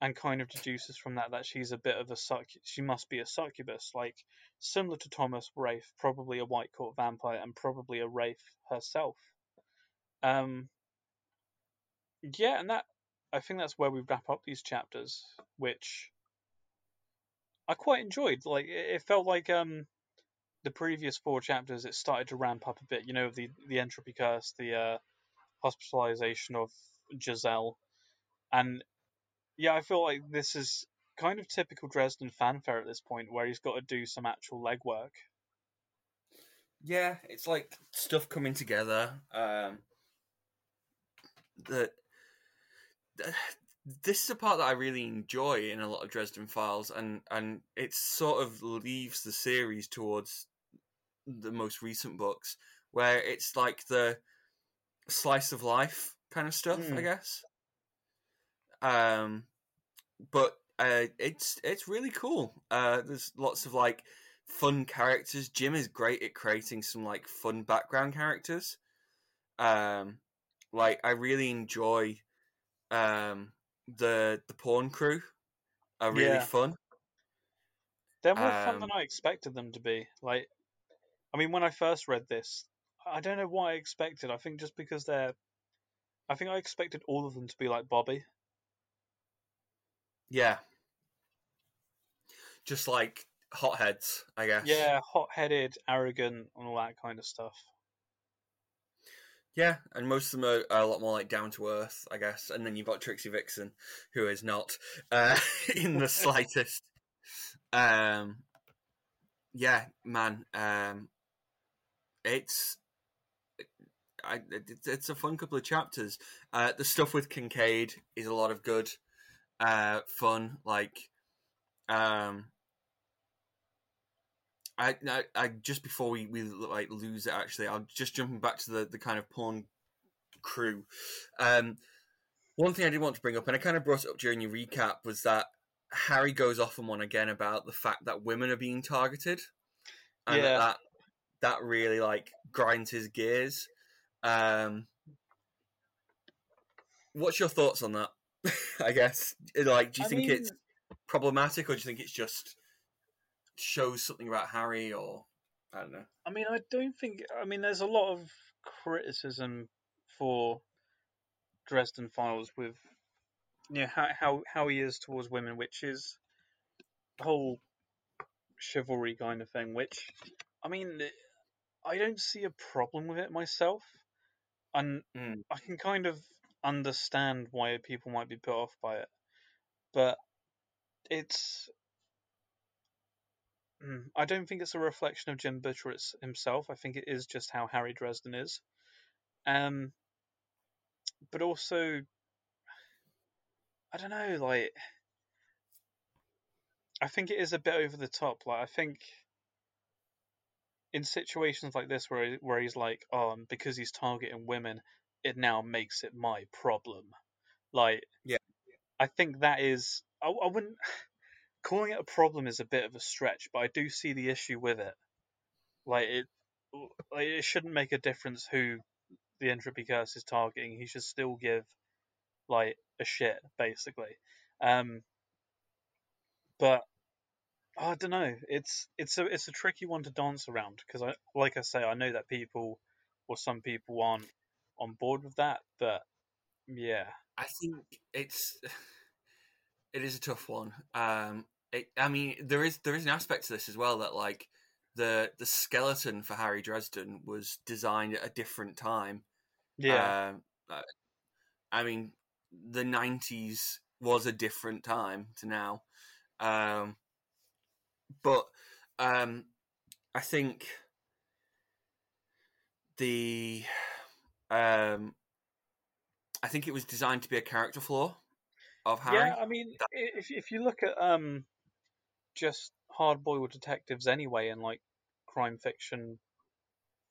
and kind of deduces from that that she's a bit of a suc she must be a succubus like similar to Thomas Raith probably a white court vampire and probably a Raith herself. Um yeah and that I think that's where we wrap up these chapters which I quite enjoyed like it felt like um the previous four chapters it started to ramp up a bit you know the the entropy curse the uh hospitalization of Giselle and yeah, I feel like this is kind of typical Dresden fanfare at this point, where he's got to do some actual legwork. Yeah, it's like stuff coming together. Um, that this is a part that I really enjoy in a lot of Dresden Files, and and it sort of leaves the series towards the most recent books, where it's like the slice of life kind of stuff, mm. I hmm. guess. Um, but uh, it's it's really cool. Uh, there's lots of like fun characters. Jim is great at creating some like fun background characters. Um, like I really enjoy um the the porn crew. Are really yeah. fun. They're more um, fun than I expected them to be. Like, I mean, when I first read this, I don't know what I expected. I think just because they're, I think I expected all of them to be like Bobby. Yeah. Just like hotheads, I guess. Yeah, hot headed, arrogant, and all that kind of stuff. Yeah, and most of them are, are, a lot more like down to earth, I guess. And then you've got Trixie Vixen, who is not uh, in the slightest. Um, yeah, man, um, it's I, it's a fun couple of chapters. Uh, the stuff with Kincaid is a lot of good uh, fun. Like, um, I, I, I just before we, we like lose it, actually, i'll just jumping back to the, the kind of porn crew. Um, one thing I did want to bring up, and I kind of brought it up during your recap, was that Harry goes off on one again about the fact that women are being targeted, and yeah. that, that that really like grinds his gears. Um, what's your thoughts on that? I guess. Like, do you I think mean, it's problematic, or do you think it's just shows something about Harry, or I don't know. I mean, I don't think. I mean, there's a lot of criticism for Dresden Files with you know how how how he is towards women, which is the whole chivalry kind of thing. Which, I mean, I don't see a problem with it myself, and Mm. I can kind of understand why people might be put off by it, but it's. Mm, I don't think it's a reflection of Jim Butcher himself. I think it is just how Harry Dresden is. Um, but also, I don't know, like, I think it is a bit over the top. Like, I think in situations like this where where he's like, oh, because he's targeting women, it now makes it my problem. Like, Yeah. I think that is. I, I wouldn't. Calling it a problem is a bit of a stretch, but I do see the issue with it. Like it, like it shouldn't make a difference who the entropy curse is targeting. He should still give like a shit, basically. Um, but I don't know. It's it's a it's a tricky one to dance around because I like I say I know that people or some people aren't on board with that, but yeah, I think it's it is a tough one. Um, it, I mean, there is there is an aspect to this as well that like the the skeleton for Harry Dresden was designed at a different time. yeah, Um, uh, I mean, the '90s was a different time to now, um, but um, I think the um, I think it was designed to be a character flaw of Harry. yeah. I mean, i- if if you look at um just hard boiled detectives anyway, and like crime fiction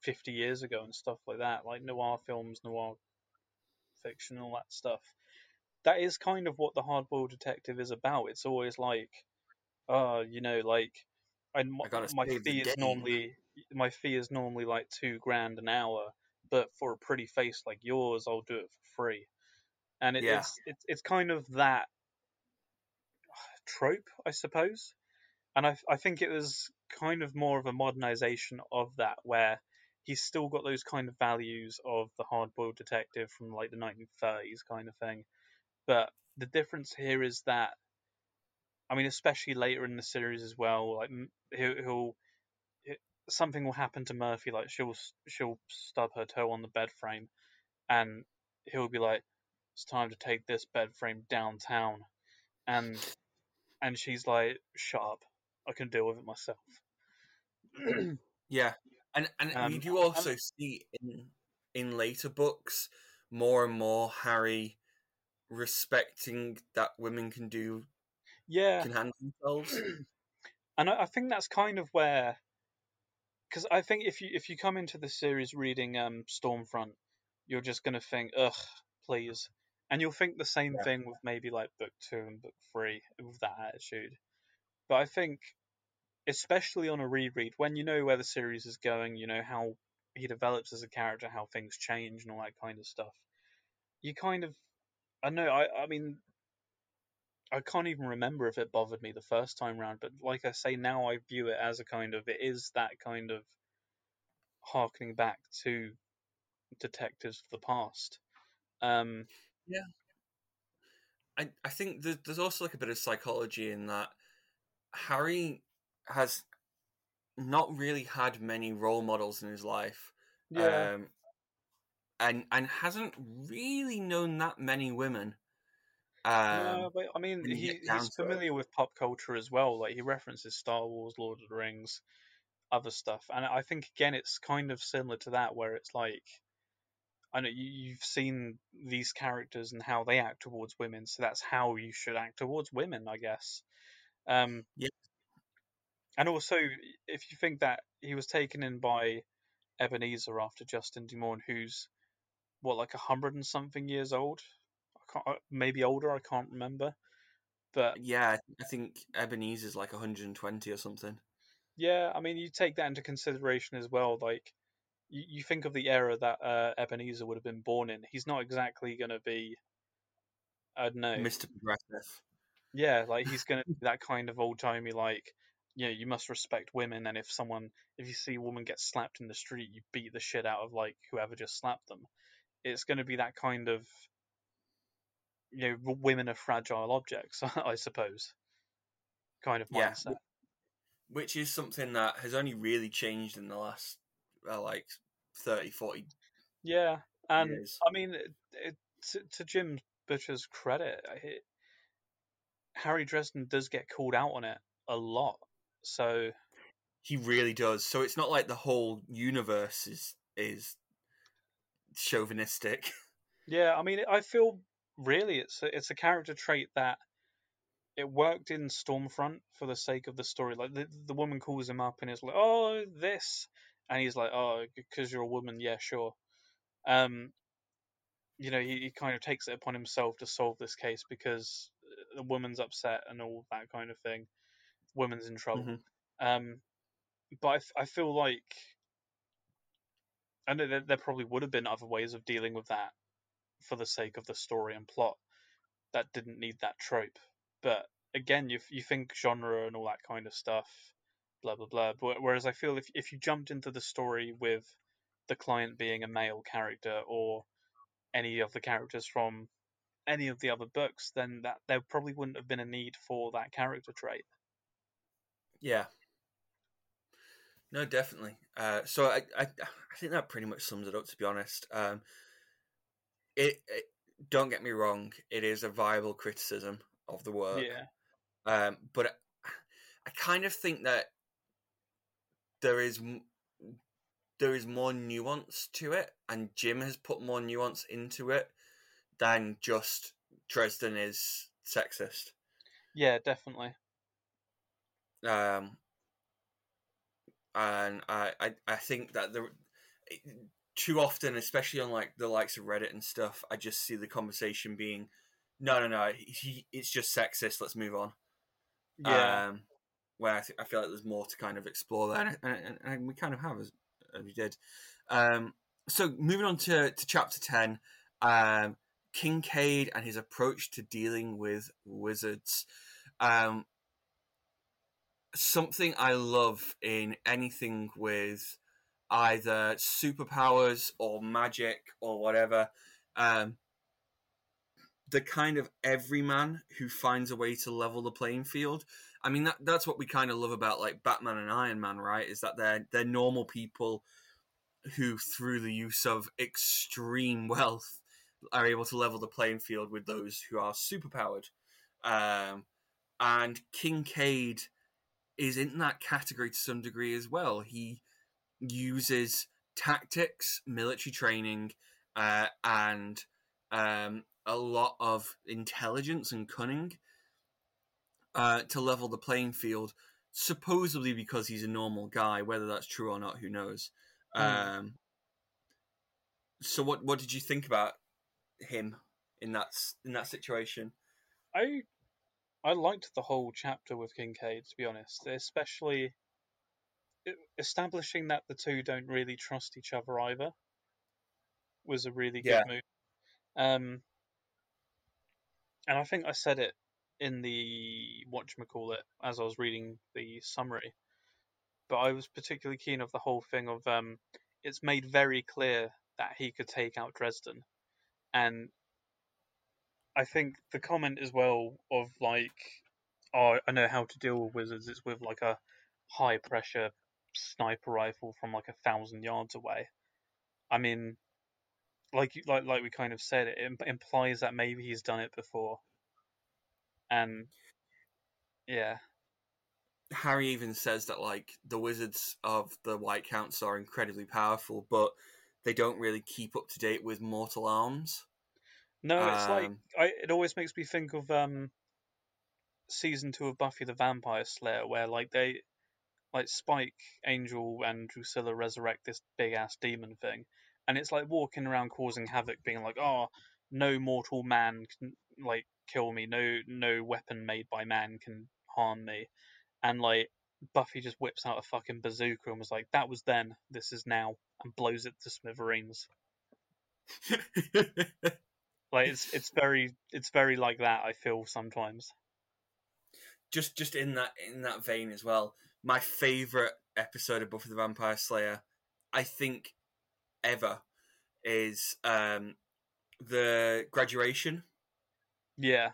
fifty years ago and stuff like that, like noir films, noir fiction, all that stuff. That is kind of what the hard boiled detective is about. It's always like, uh, you know, like, and my, I my fee is normally my fee is normally like two grand an hour, but for a pretty face like yours, I'll do it for free. And it, Yeah. it's it's it's kind of that trope, I suppose. And I I think it was kind of more of a modernization of that, where he's still got those kind of values of the hard-boiled detective from like the 1930s kind of thing. But the difference here is that, I mean, especially later in the series as well, like he'll, something will happen to Murphy, like she'll she'll stub her toe on the bed frame, and he'll be like, "It's time to take this bed frame downtown," and and she's like, "Shut up, I can deal with it myself." Yeah, and and Um, you do also see in in later books more and more Harry respecting that women can do yeah, can handle themselves. and I, I think that's kind of where, because I think if you if you come into the series reading um Storm Front, you're just gonna think, ugh, please, and you'll think the same Yeah. thing with maybe like book two and book three with that attitude. But I think, especially on a reread, when you know where the series is going, you know how he develops as a character, how things change, and all that kind of stuff. You kind of, I know, I I mean, I can't even remember if it bothered me the first time round, but like I say, now I view it as a kind of it is that kind of harkening back to detectives of the past. Um, yeah, I I think there's, there's also like a bit of psychology in that Harry has not really had many role models in his life. yeah, Um, and and hasn't really known that many women. Um, no, but I mean, he, he's it. familiar with pop culture as well. Like he references Star Wars, Lord of the Rings, other stuff, and I think again it's kind of similar to that, where it's like. I know you, you've seen these characters and how they act towards women, so that's how you should act towards women, I guess. Um, Yeah. And also, if you think that he was taken in by Ebenezer after Justin DuMorne, who's what like a hundred and something years old, can't, uh, maybe older, I can't remember. But yeah, I think Ebenezer's like 120 or something. yeah, I mean, you take that into consideration as well. Like, you, you think of the era that uh, Ebenezer would have been born in. He's not exactly going to be, I don't know. Mr. Progressive. Yeah, like he's gonna be that kind of old timey like you know, you must respect women, and if someone, if you see a woman get slapped in the street, you beat the shit out of like whoever just slapped them. It's going to be that kind of, you know, women are fragile objects, I suppose, kind of Yeah. mindset. which is something that has only really changed in the last uh, like 30, 40 Yeah, and years. I mean, it, it, to, to Jim Butcher's credit, it, Harry Dresden does get called out on it a lot. So He really does. So it's not like the whole universe is is chauvinistic. yeah, I mean, I feel really it's a, it's a character trait that it worked in Storm Front for the sake of the story. Like the the woman calls him up and is like, "Oh, this," and he's like, "Oh, because you're a woman, yeah, sure." Um, you know, he, he kind of takes it upon himself to solve this case because the woman's upset and all that kind of thing. Woman's in trouble. Mhm. Um, but I, f- I feel like I know there, there probably would have been other ways of dealing with that for the sake of the story and plot that didn't need that trope. But again, you you think genre and all that kind of stuff, blah blah blah. Whereas I feel if if you jumped into the story with the client being a male character or any of the characters from any of the other books, then that there probably wouldn't have been a need for that character trait. Yeah. No, definitely. Uh, so I, I, I think that pretty much sums it up. To be honest, um, it, it. Don't get me wrong. It is a viable criticism of the work. Yeah. Um, but I, I kind of think that there is there is more nuance to it, and Jim has put more nuance into it than just Dresden is sexist. Yeah, definitely. um, and I, I, I think that the too often, especially on like the likes of Reddit and stuff, I just see the conversation being, no, no, no, he, it's just sexist. Let's move on. Yeah. Um, where I, th- I feel like there's more to kind of explore there, and, and, and we kind of have as, as we did. Um, so moving on to, to chapter ten, um, Kincaid and his approach to dealing with wizards. Um, something I love in anything with either superpowers or magic or whatever. Um, the kind of everyman who finds a way to level the playing field. I mean, that, that's what we kind of love about like Batman and Iron Man, right? Is that they're they're normal people who, through the use of extreme wealth, are able to level the playing field with those who are superpowered. Um, and Kincaid is in that category to some degree as well. He uses tactics, military training, uh, and um, a lot of intelligence and cunning uh, to level the playing field. Supposedly because he's a normal guy, whether that's true or not, who knows. Hmm. Um, so, what what did you think about him in that in that situation? I I liked the whole chapter with Kincaid, to be honest, especially establishing that the two don't really trust each other either was a really Yeah. good move. Um, and I think I said it in the whatchamacallit as I was reading the summary, but I was particularly keen of the whole thing of um, it's made very clear that he could take out Dresden, and I think the comment as well of like, oh, I know how to deal with wizards. It's with like a high pressure sniper rifle from like a thousand yards away. I mean, like like like we kind of said, it im- implies that maybe he's done it before, and yeah, Harry even says that like the wizards of the White Council are incredibly powerful, but they don't really keep up to date with mortal arms. no, it's like Um, I, it always makes me think of um season two of Buffy the Vampire Slayer, where like they like Spike, Angel, and Drusilla resurrect this big ass demon thing, and it's like walking around causing havoc, being like, "Oh, no mortal man can like kill me. No, no weapon made by man can harm me," and like Buffy just whips out a fucking bazooka and was like, "That was then. This is now," and blows it to smithereens. Like it's it's very it's very like that. I feel sometimes. just just in that in that vein as well, my favorite episode of Buffy the Vampire Slayer, I think, ever, is um, the graduation. Yeah.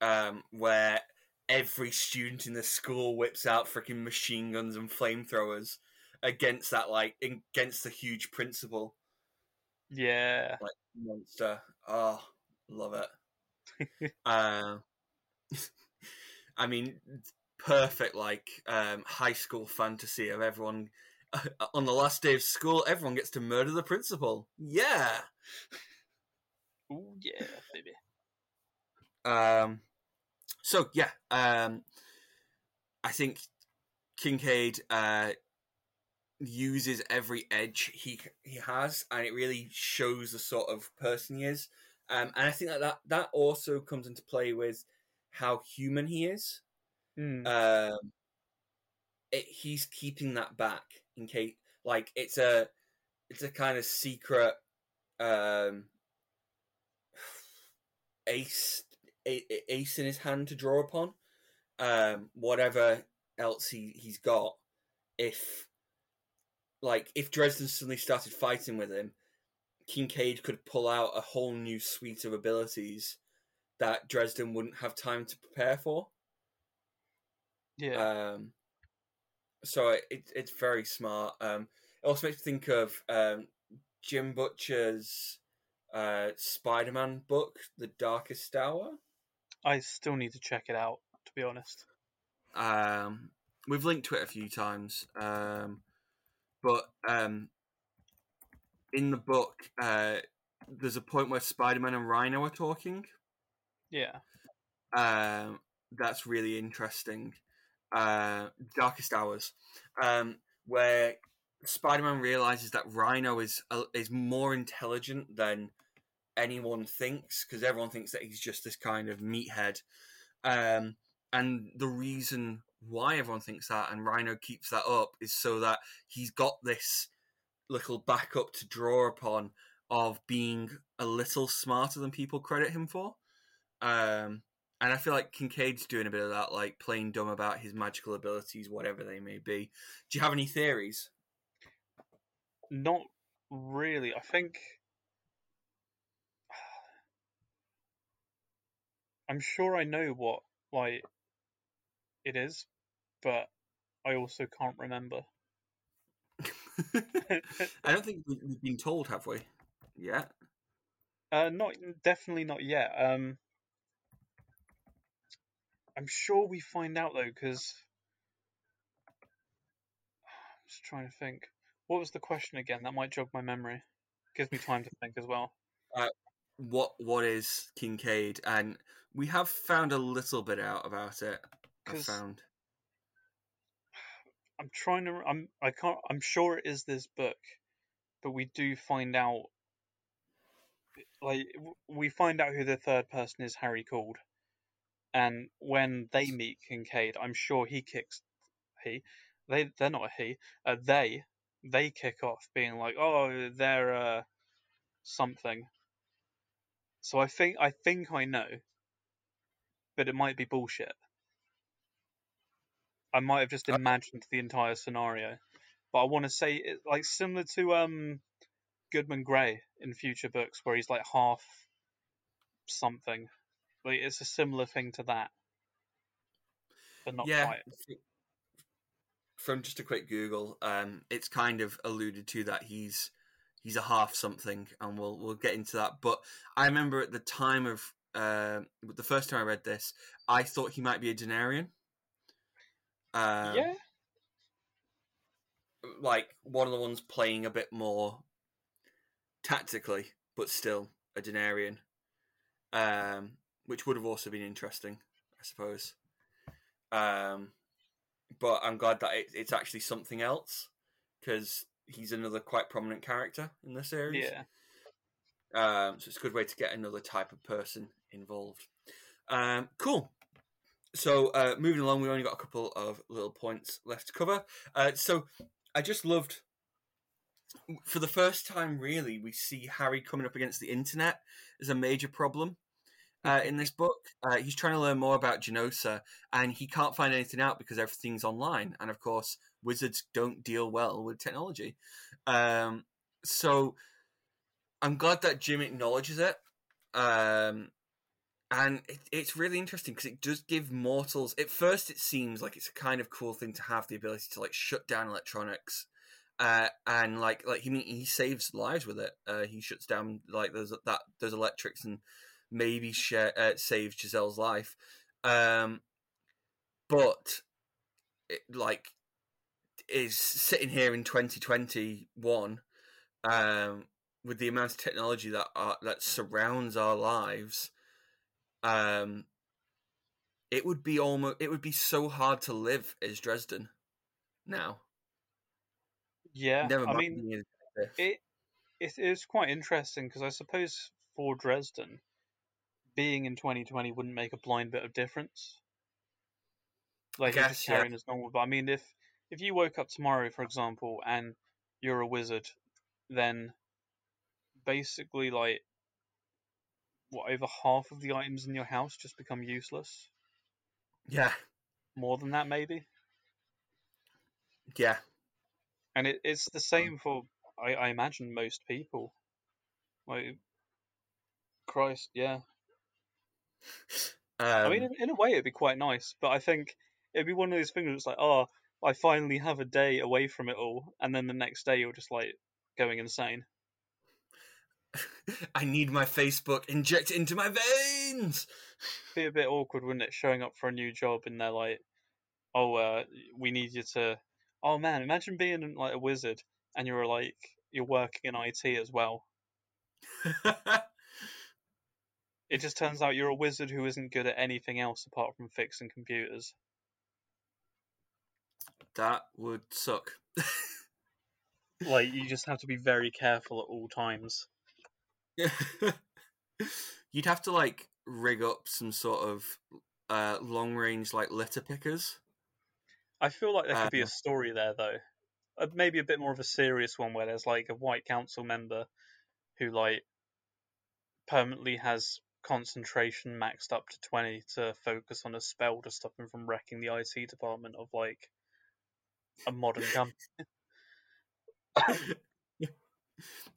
Um, where every student in the school whips out freaking machine guns and flamethrowers against that like against the huge principal. Yeah. Like monster. Oh, love it. uh, I mean, perfect like um, high school fantasy of everyone on the last day of school. Everyone gets to murder the principal. Yeah. Oh yeah, baby. Um. So yeah. Um. I think Kincaid uh uses every edge he he has, and it really shows the sort of person he is. Um, and I think that, that that also comes into play with how human he is. Mm. Um, it, he's keeping that back in case, like it's a it's a kind of secret um, ace a, ace in his hand to draw upon. Um, whatever else he he's got, if like if Dresden suddenly started fighting with him, Kincaid could pull out a whole new suite of abilities that Dresden wouldn't have time to prepare for. Yeah. Um, so it, it, it's very smart. Um, it also makes me think of um, Jim Butcher's uh, Spider-Man book, The Darkest Hour. I still need to check it out, to be honest. Um, we've linked to it a few times, um, but um, in the book, uh, there's a point where Spider-Man and Rhino are talking. Yeah. Um, that's really interesting. Uh, Darkest Hours, um, where Spider-Man realizes that Rhino is uh, is more intelligent than anyone thinks because everyone thinks that he's just this kind of meathead. Um, and the reason why everyone thinks that and Rhino keeps that up is so that he's got this little backup to draw upon of being a little smarter than people credit him for. Um, and I feel like Kincaid's doing a bit of that, like playing dumb about his magical abilities, whatever they may be. Do you have any theories? Not really. I think I'm sure I know what like it is, but I also can't remember. I don't think we've been told, have we? Yeah. Uh, not definitely not yet. Um, I'm sure we find out though, because I'm just trying to think. What was the question again? That might jog my memory. Gives me time to think as well. Uh, what what is Kincaid? And we have found a little bit out about it. I found. I'm trying to. I'm. I can't. I'm sure it is this book, but we do find out. Like we find out who the third person is. Harry called, and when they meet Kincaid, I'm sure he kicks. He, they. They're not a he. Uh, they. They kick off, being like, "Oh, they're uh, something." So I think. I think I know, but it might be bullshit. I might have just Uh, imagined the entire scenario, but I want to say it like similar to um Goodman Grey in future books, where he's like half something. Like it's a similar thing to that, but not yeah. quite. From just a quick Google, um, it's kind of alluded to that he's he's a half something, and we'll we'll get into that. But I remember at the time of uh, the first time I read this, I thought he might be a Denarian. Um, yeah, like one of the ones playing a bit more tactically, but still a Denarian, um, which would have also been interesting, I suppose. Um, but I'm glad that it, it's actually something else because he's another quite prominent character in the series. yeah. Um, so it's a good way to get another type of person involved. Um, cool. So uh, moving along, we've only got a couple of little points left to cover. Uh, so I just loved, for the first time, really, we see Harry coming up against the internet as a major problem. Uh, in this book. Uh, he's trying to learn more about Genosa, and he can't find anything out because everything's online. And of course, wizards don't deal well with technology. Um, so I'm glad that Jim acknowledges it. Um, and it, it's really interesting because it does give mortals. At first, it seems like it's a kind of cool thing to have the ability to like shut down electronics, uh, and like like he he saves lives with it. Uh, he shuts down like those that those electrics and maybe share, uh, saves Giselle's life. Um, but it, like is sitting here in 2021 um, with the amount of technology that are, that surrounds our lives um, it would be almost it would be so hard to live as Dresden now. Yeah, Never I mean, it it is quite interesting because I suppose for Dresden, being in 2020 wouldn't make a blind bit of difference. Like he's just guess, yeah. carrying as normal. But I mean, if if you woke up tomorrow, for example, and you're a wizard, then basically like what over half of the items in your house just become useless. yeah, More than that, maybe. yeah. And it, it's the same um, for I, I imagine most people. Like Christ, yeah. Um, I mean, in, in a way, it'd be quite nice, but I think it'd be one of those things where it's like, oh, I finally have a day away from it all, and then the next day you're just like going insane. I need my Facebook injected into my veins. Be a bit awkward, wouldn't it? Showing up for a new job and they're like, oh, uh, we need you to. Oh man, imagine being like a wizard and you're like you're working in IT as well. It just turns out you're a wizard who isn't good at anything else apart from fixing computers. that would suck. Like you just have to be very careful at all times. You'd have to like rig up some sort of uh, long range like litter pickers. I feel like there could be a Um, story there though. Uh, maybe a bit more of a serious one where there's like a white council member who like permanently has concentration maxed up to 20 to focus on a spell to stop him from wrecking the IT department of like a modern company.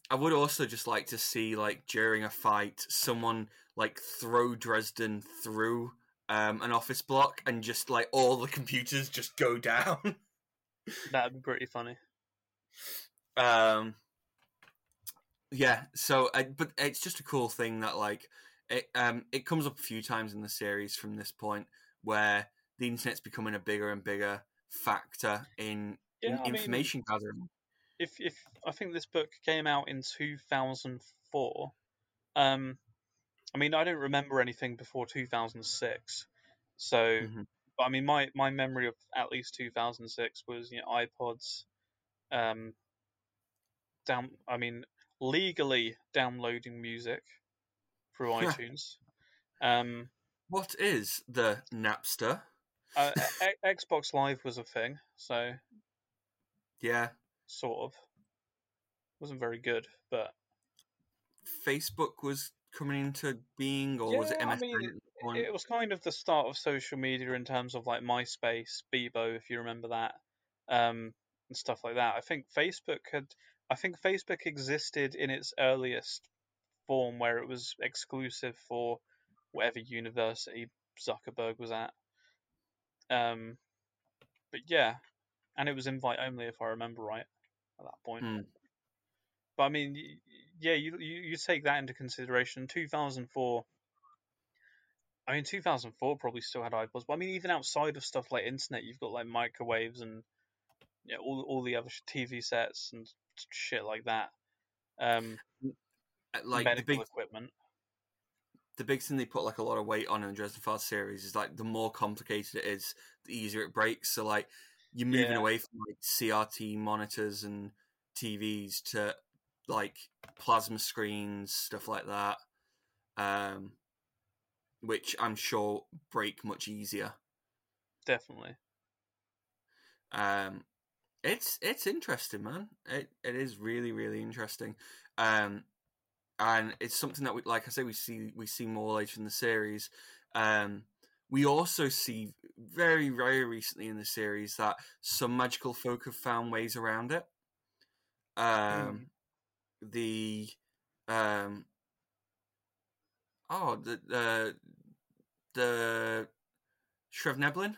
I would also just like to see, like, during a fight, someone like throw Dresden through um, an office block and just like all the computers just go down. That'd be pretty funny. um, yeah. So, I, but it's just a cool thing that like it um it comes up a few times in the series from this point where the internet's becoming a bigger and bigger factor in, in Yeah, I mean, information gathering. if if I think this book came out in 2004, um, I mean I don't remember anything before 2006, so Mhm. but I mean my my memory of at least 2006 was you know iPods, um, down I mean legally downloading music through iTunes. Um, What is the Napster? uh, Xbox Live was a thing, so Yeah, sort of wasn't very good, but Facebook was coming into being, or was it Yeah, I mean, at it was kind of the start of social media in terms of like MySpace, Bebo, if you remember that, um, and stuff like that. I think Facebook had, I think Facebook existed in its earliest form where it was exclusive for whatever university Zuckerberg was at. Um, but yeah, and it was invite only if I remember right at that point. Hmm. But I mean, yeah, you, you you take that into consideration. 2004. I mean, 2004 probably still had iPods, but I mean, even outside of stuff like internet, you've got like microwaves and yeah, all all the other TV sets and shit like that. Um, Uh, like the big, equipment. the big thing they put like a lot of weight on in the Dresden Files series is like the more complicated it is, the easier it breaks. So like you're moving Yeah. away from like CRT monitors and TVs to like plasma screens, stuff like that, um, which I'm sure break much easier. Definitely. Um, it's it's interesting, man. It it is really really interesting. Um, and it's something that we, like I say, we see we see more later in the series. Um, we also see very very recently in the series that some magical folk have found ways around it. Um, the um, oh the the the Shrevneblin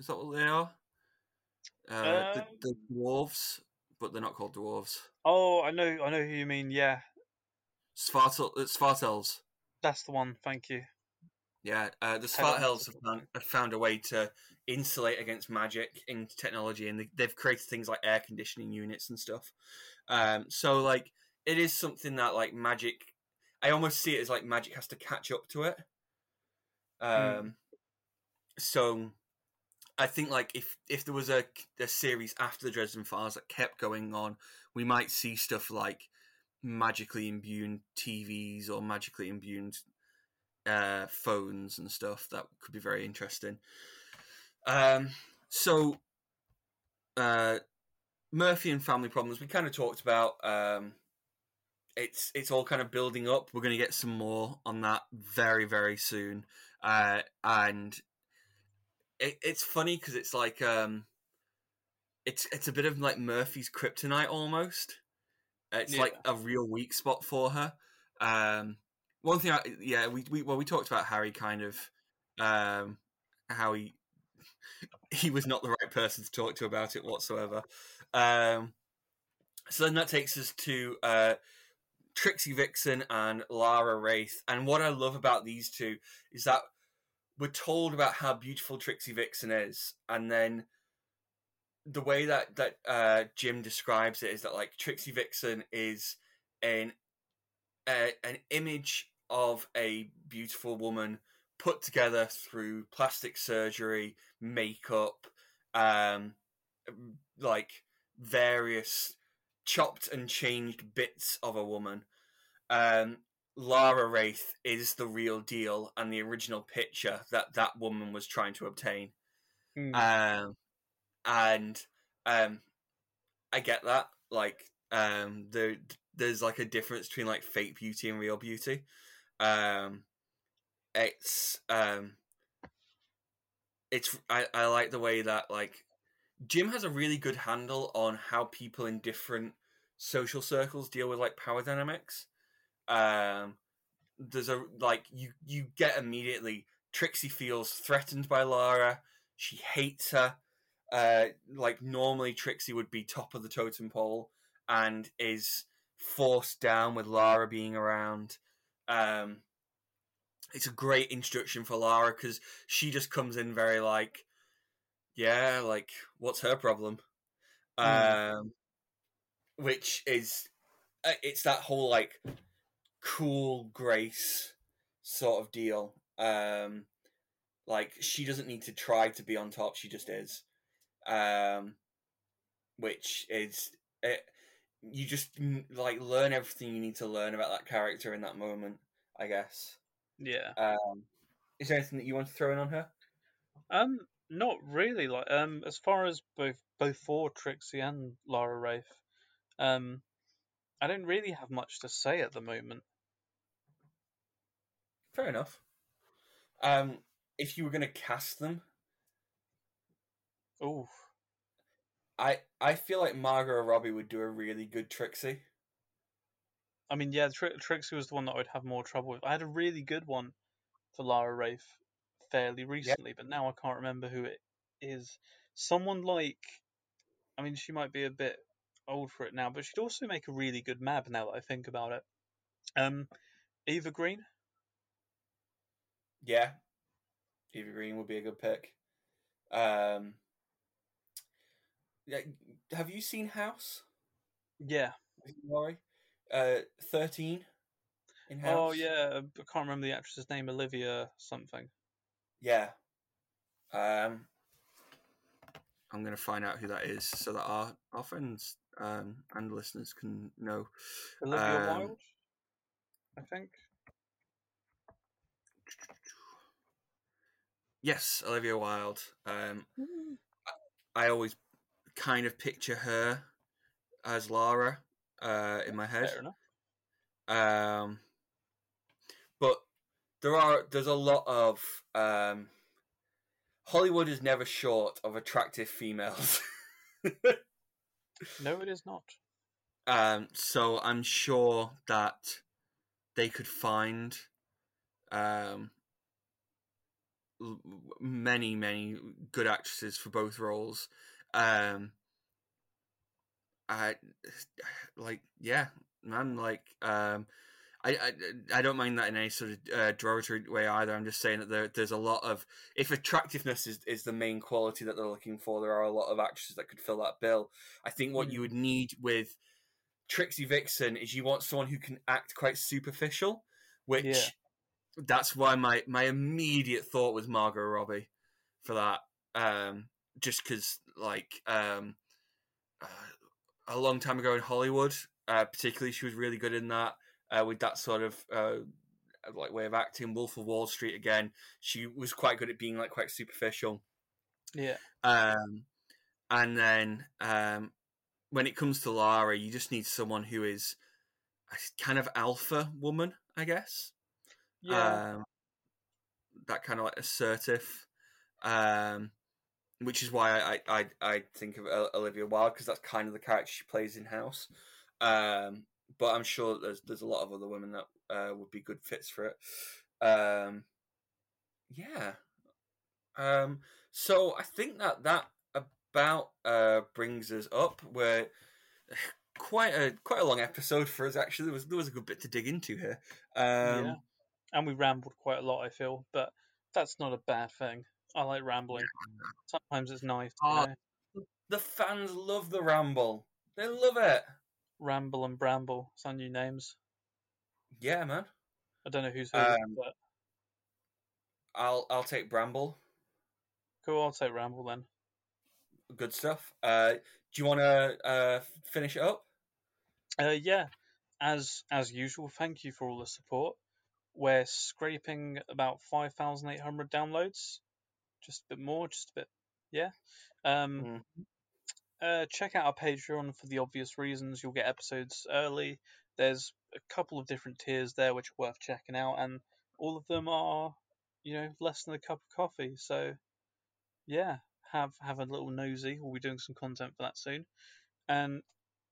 is that what they are? Uh, the, Um, the dwarves, but they're not called dwarves. Oh, I know, I know who you mean. Yeah, Svartel, uh, Svartels. that's the one. Thank you. Yeah, uh, the. Svartels have found, have found a way to insulate against magic in technology, and they, they've created things like air conditioning units and stuff. Um, so, like, it is something that, like, magic. I almost see it as like magic has to catch up to it. Um, so I think like if if there was a, a series after the Dresden Files that kept going on, we might see stuff like magically imbued TVs or magically imbued uh, phones and stuff that could be very interesting. Um, so uh, Murphy and family problems we kind of talked about. Um, it's it's all kind of building up. We're going to get some more on that very very soon, uh, and it, it's funny because it's like um, it's it's a bit of like Murphy's kryptonite almost. It's Yeah. like a real weak spot for her. Um, one thing, I, yeah, we, we well we talked about Harry kind of um, how he he was not the right person to talk to about it whatsoever. Um, so then that takes us to uh, Trixie Vixen and Lara Raith. And what I love about these two is that we're told about how beautiful Trixie Vixen is, and then the way that that uh, Jim describes it is that like Trixie Vixen is an an image of a beautiful woman put together through plastic surgery, makeup, um, like various chopped and changed bits of a woman. Um, Lara Raith is the real deal and the original picture that that woman was trying to obtain. Hmm. Um, and um, I get that. Like, um, there, there's like a difference between like fake beauty and real beauty. Um, it's um, it's I, I like the way that like Jim has a really good handle on how people in different social circles deal with like power dynamics. Um, there's a like you you get immediately Trixie feels threatened by Lara. She hates her. Uh, like normally Trixie would be top of the totem pole and is forced down with Lara being around. Um, it's a great introduction for Lara because she just comes in very like, yeah, like what's her problem? Um, which is uh, it's that whole like cool grace sort of deal. Um, like she doesn't need to try to be on top; she just is. Um, which is it, you just like learn everything you need to learn about that character in that moment. I guess. Yeah. Um, is there anything that you want to throw in on her? Um, not really. Like, um, as far as both both for Trixie and Lara Raith, um, I don't really have much to say at the moment. Fair enough. Um, if you were going to cast them, Oh, I I feel like Margot Robbie would do a really good Trixie. I mean, yeah, Tri- Trixie was the one that I would have more trouble with. I had a really good one for Lara Raith fairly recently, but now I can't remember who it is. Someone like, I mean, she might be a bit old for it now, but she'd also make a really good Mab now that I think about it. Um, Eva Green. Yeah, Eva Green would be a good pick. Um, have you seen House? Yeah. Laurie? Uh, thirteen. In House. Oh yeah, I can't remember the actress's name. Olivia something. Yeah. Um, I'm gonna find out who that is so that our our friends um and listeners can know. Olivia Um, Wilde. I think. Yes, Olivia Wilde. Um, I always kind of picture her as Lara uh, in my head. Fair enough. Um, but there are there's a lot of um, Hollywood is never short of attractive females. No, it is not. um, so I'm sure that they could find um, many many good actresses for both roles. Um, I like yeah, man. Like um, I, I I don't mind that in any sort of uh, derogatory way either. I'm just saying that there, there's a lot of if attractiveness is, is the main quality that they're looking for, there are a lot of actresses that could fill that bill. I think what you Mm. would need with Trixie Vixen is you want someone who can act quite superficial, which Yeah. that's why my my immediate thought was Margot Robbie for that. Um, just because like um, uh, a long time ago in Hollywood, uh, particularly she was really good in that uh, with that sort of uh, like way of acting. Wolf of Wall Street again, she was quite good at being like quite superficial. Yeah. Um, and then um, when it comes to Lara, you just need someone who is a kind of alpha woman, I guess. Yeah. Um, that kind of like assertive, um, which is why I I, I, think of Olivia Wilde because that's kind of the character she plays in House. Um, but I'm sure there's there's a lot of other women that uh, would be good fits for it. Um, yeah. Um, so I think that that about uh, brings us up. We're quite a quite a long episode for us. Actually, there was there was a good bit to dig into here. Um, yeah. And we rambled quite a lot, I feel, but that's not a bad thing. I like rambling. Sometimes it's nice, Oh. know. The fans love the ramble. They love it. Ramble and Bramble. Our new names. Yeah, man. I don't know who's who, Um, but I'll I'll take Bramble. cool. I'll take Ramble then. Good stuff. Uh, do you want to uh, finish it up? Uh, yeah, as as usual, thank you for all the support. We're scraping about five thousand eight hundred downloads, just a bit more, just a bit, yeah. Um, uh, check out our Patreon for the obvious reasons. You'll get episodes early. There's a couple of different tiers there which are worth checking out, and all of them are, you know, less than a cup of coffee. So, yeah, have have a little nosy. We'll be doing some content for that soon. And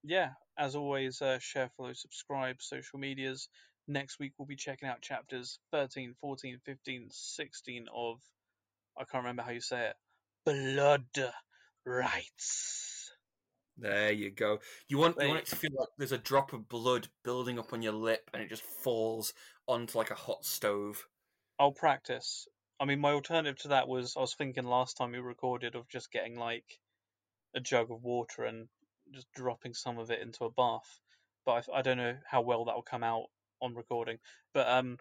yeah, as always, uh, share, follow, subscribe, social medias. Next week we'll be checking out chapters 13, 14, 15, 16 of I can't remember how you say it. Blood Rites. There you go. You want you want it to feel like there's a drop of blood building up on your lip, and it just falls onto like a hot stove. I'll practice. I mean, my alternative to that was I was thinking last time we recorded of just getting like a jug of water and just dropping some of it into a bath, but I, I don't know how well that will come out on recording. But um,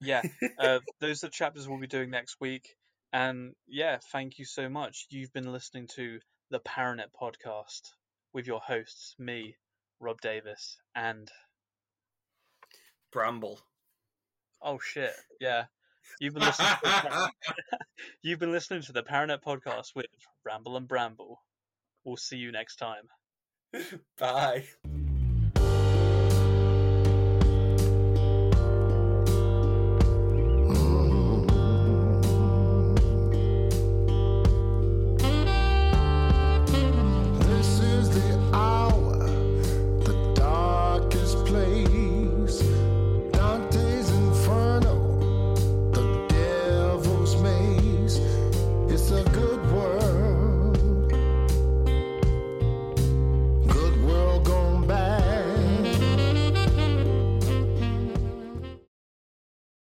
yeah, uh, those are the chapters we'll be doing next week. And yeah, thank you so much. You've been listening to the Paranet podcast with your hosts, me, Robb Davis, and Bramble. oh shit, yeah. You've been listening. To the, you've been listening to the Paranet podcast with Ramble and Bramble. We'll see you next time. Bye.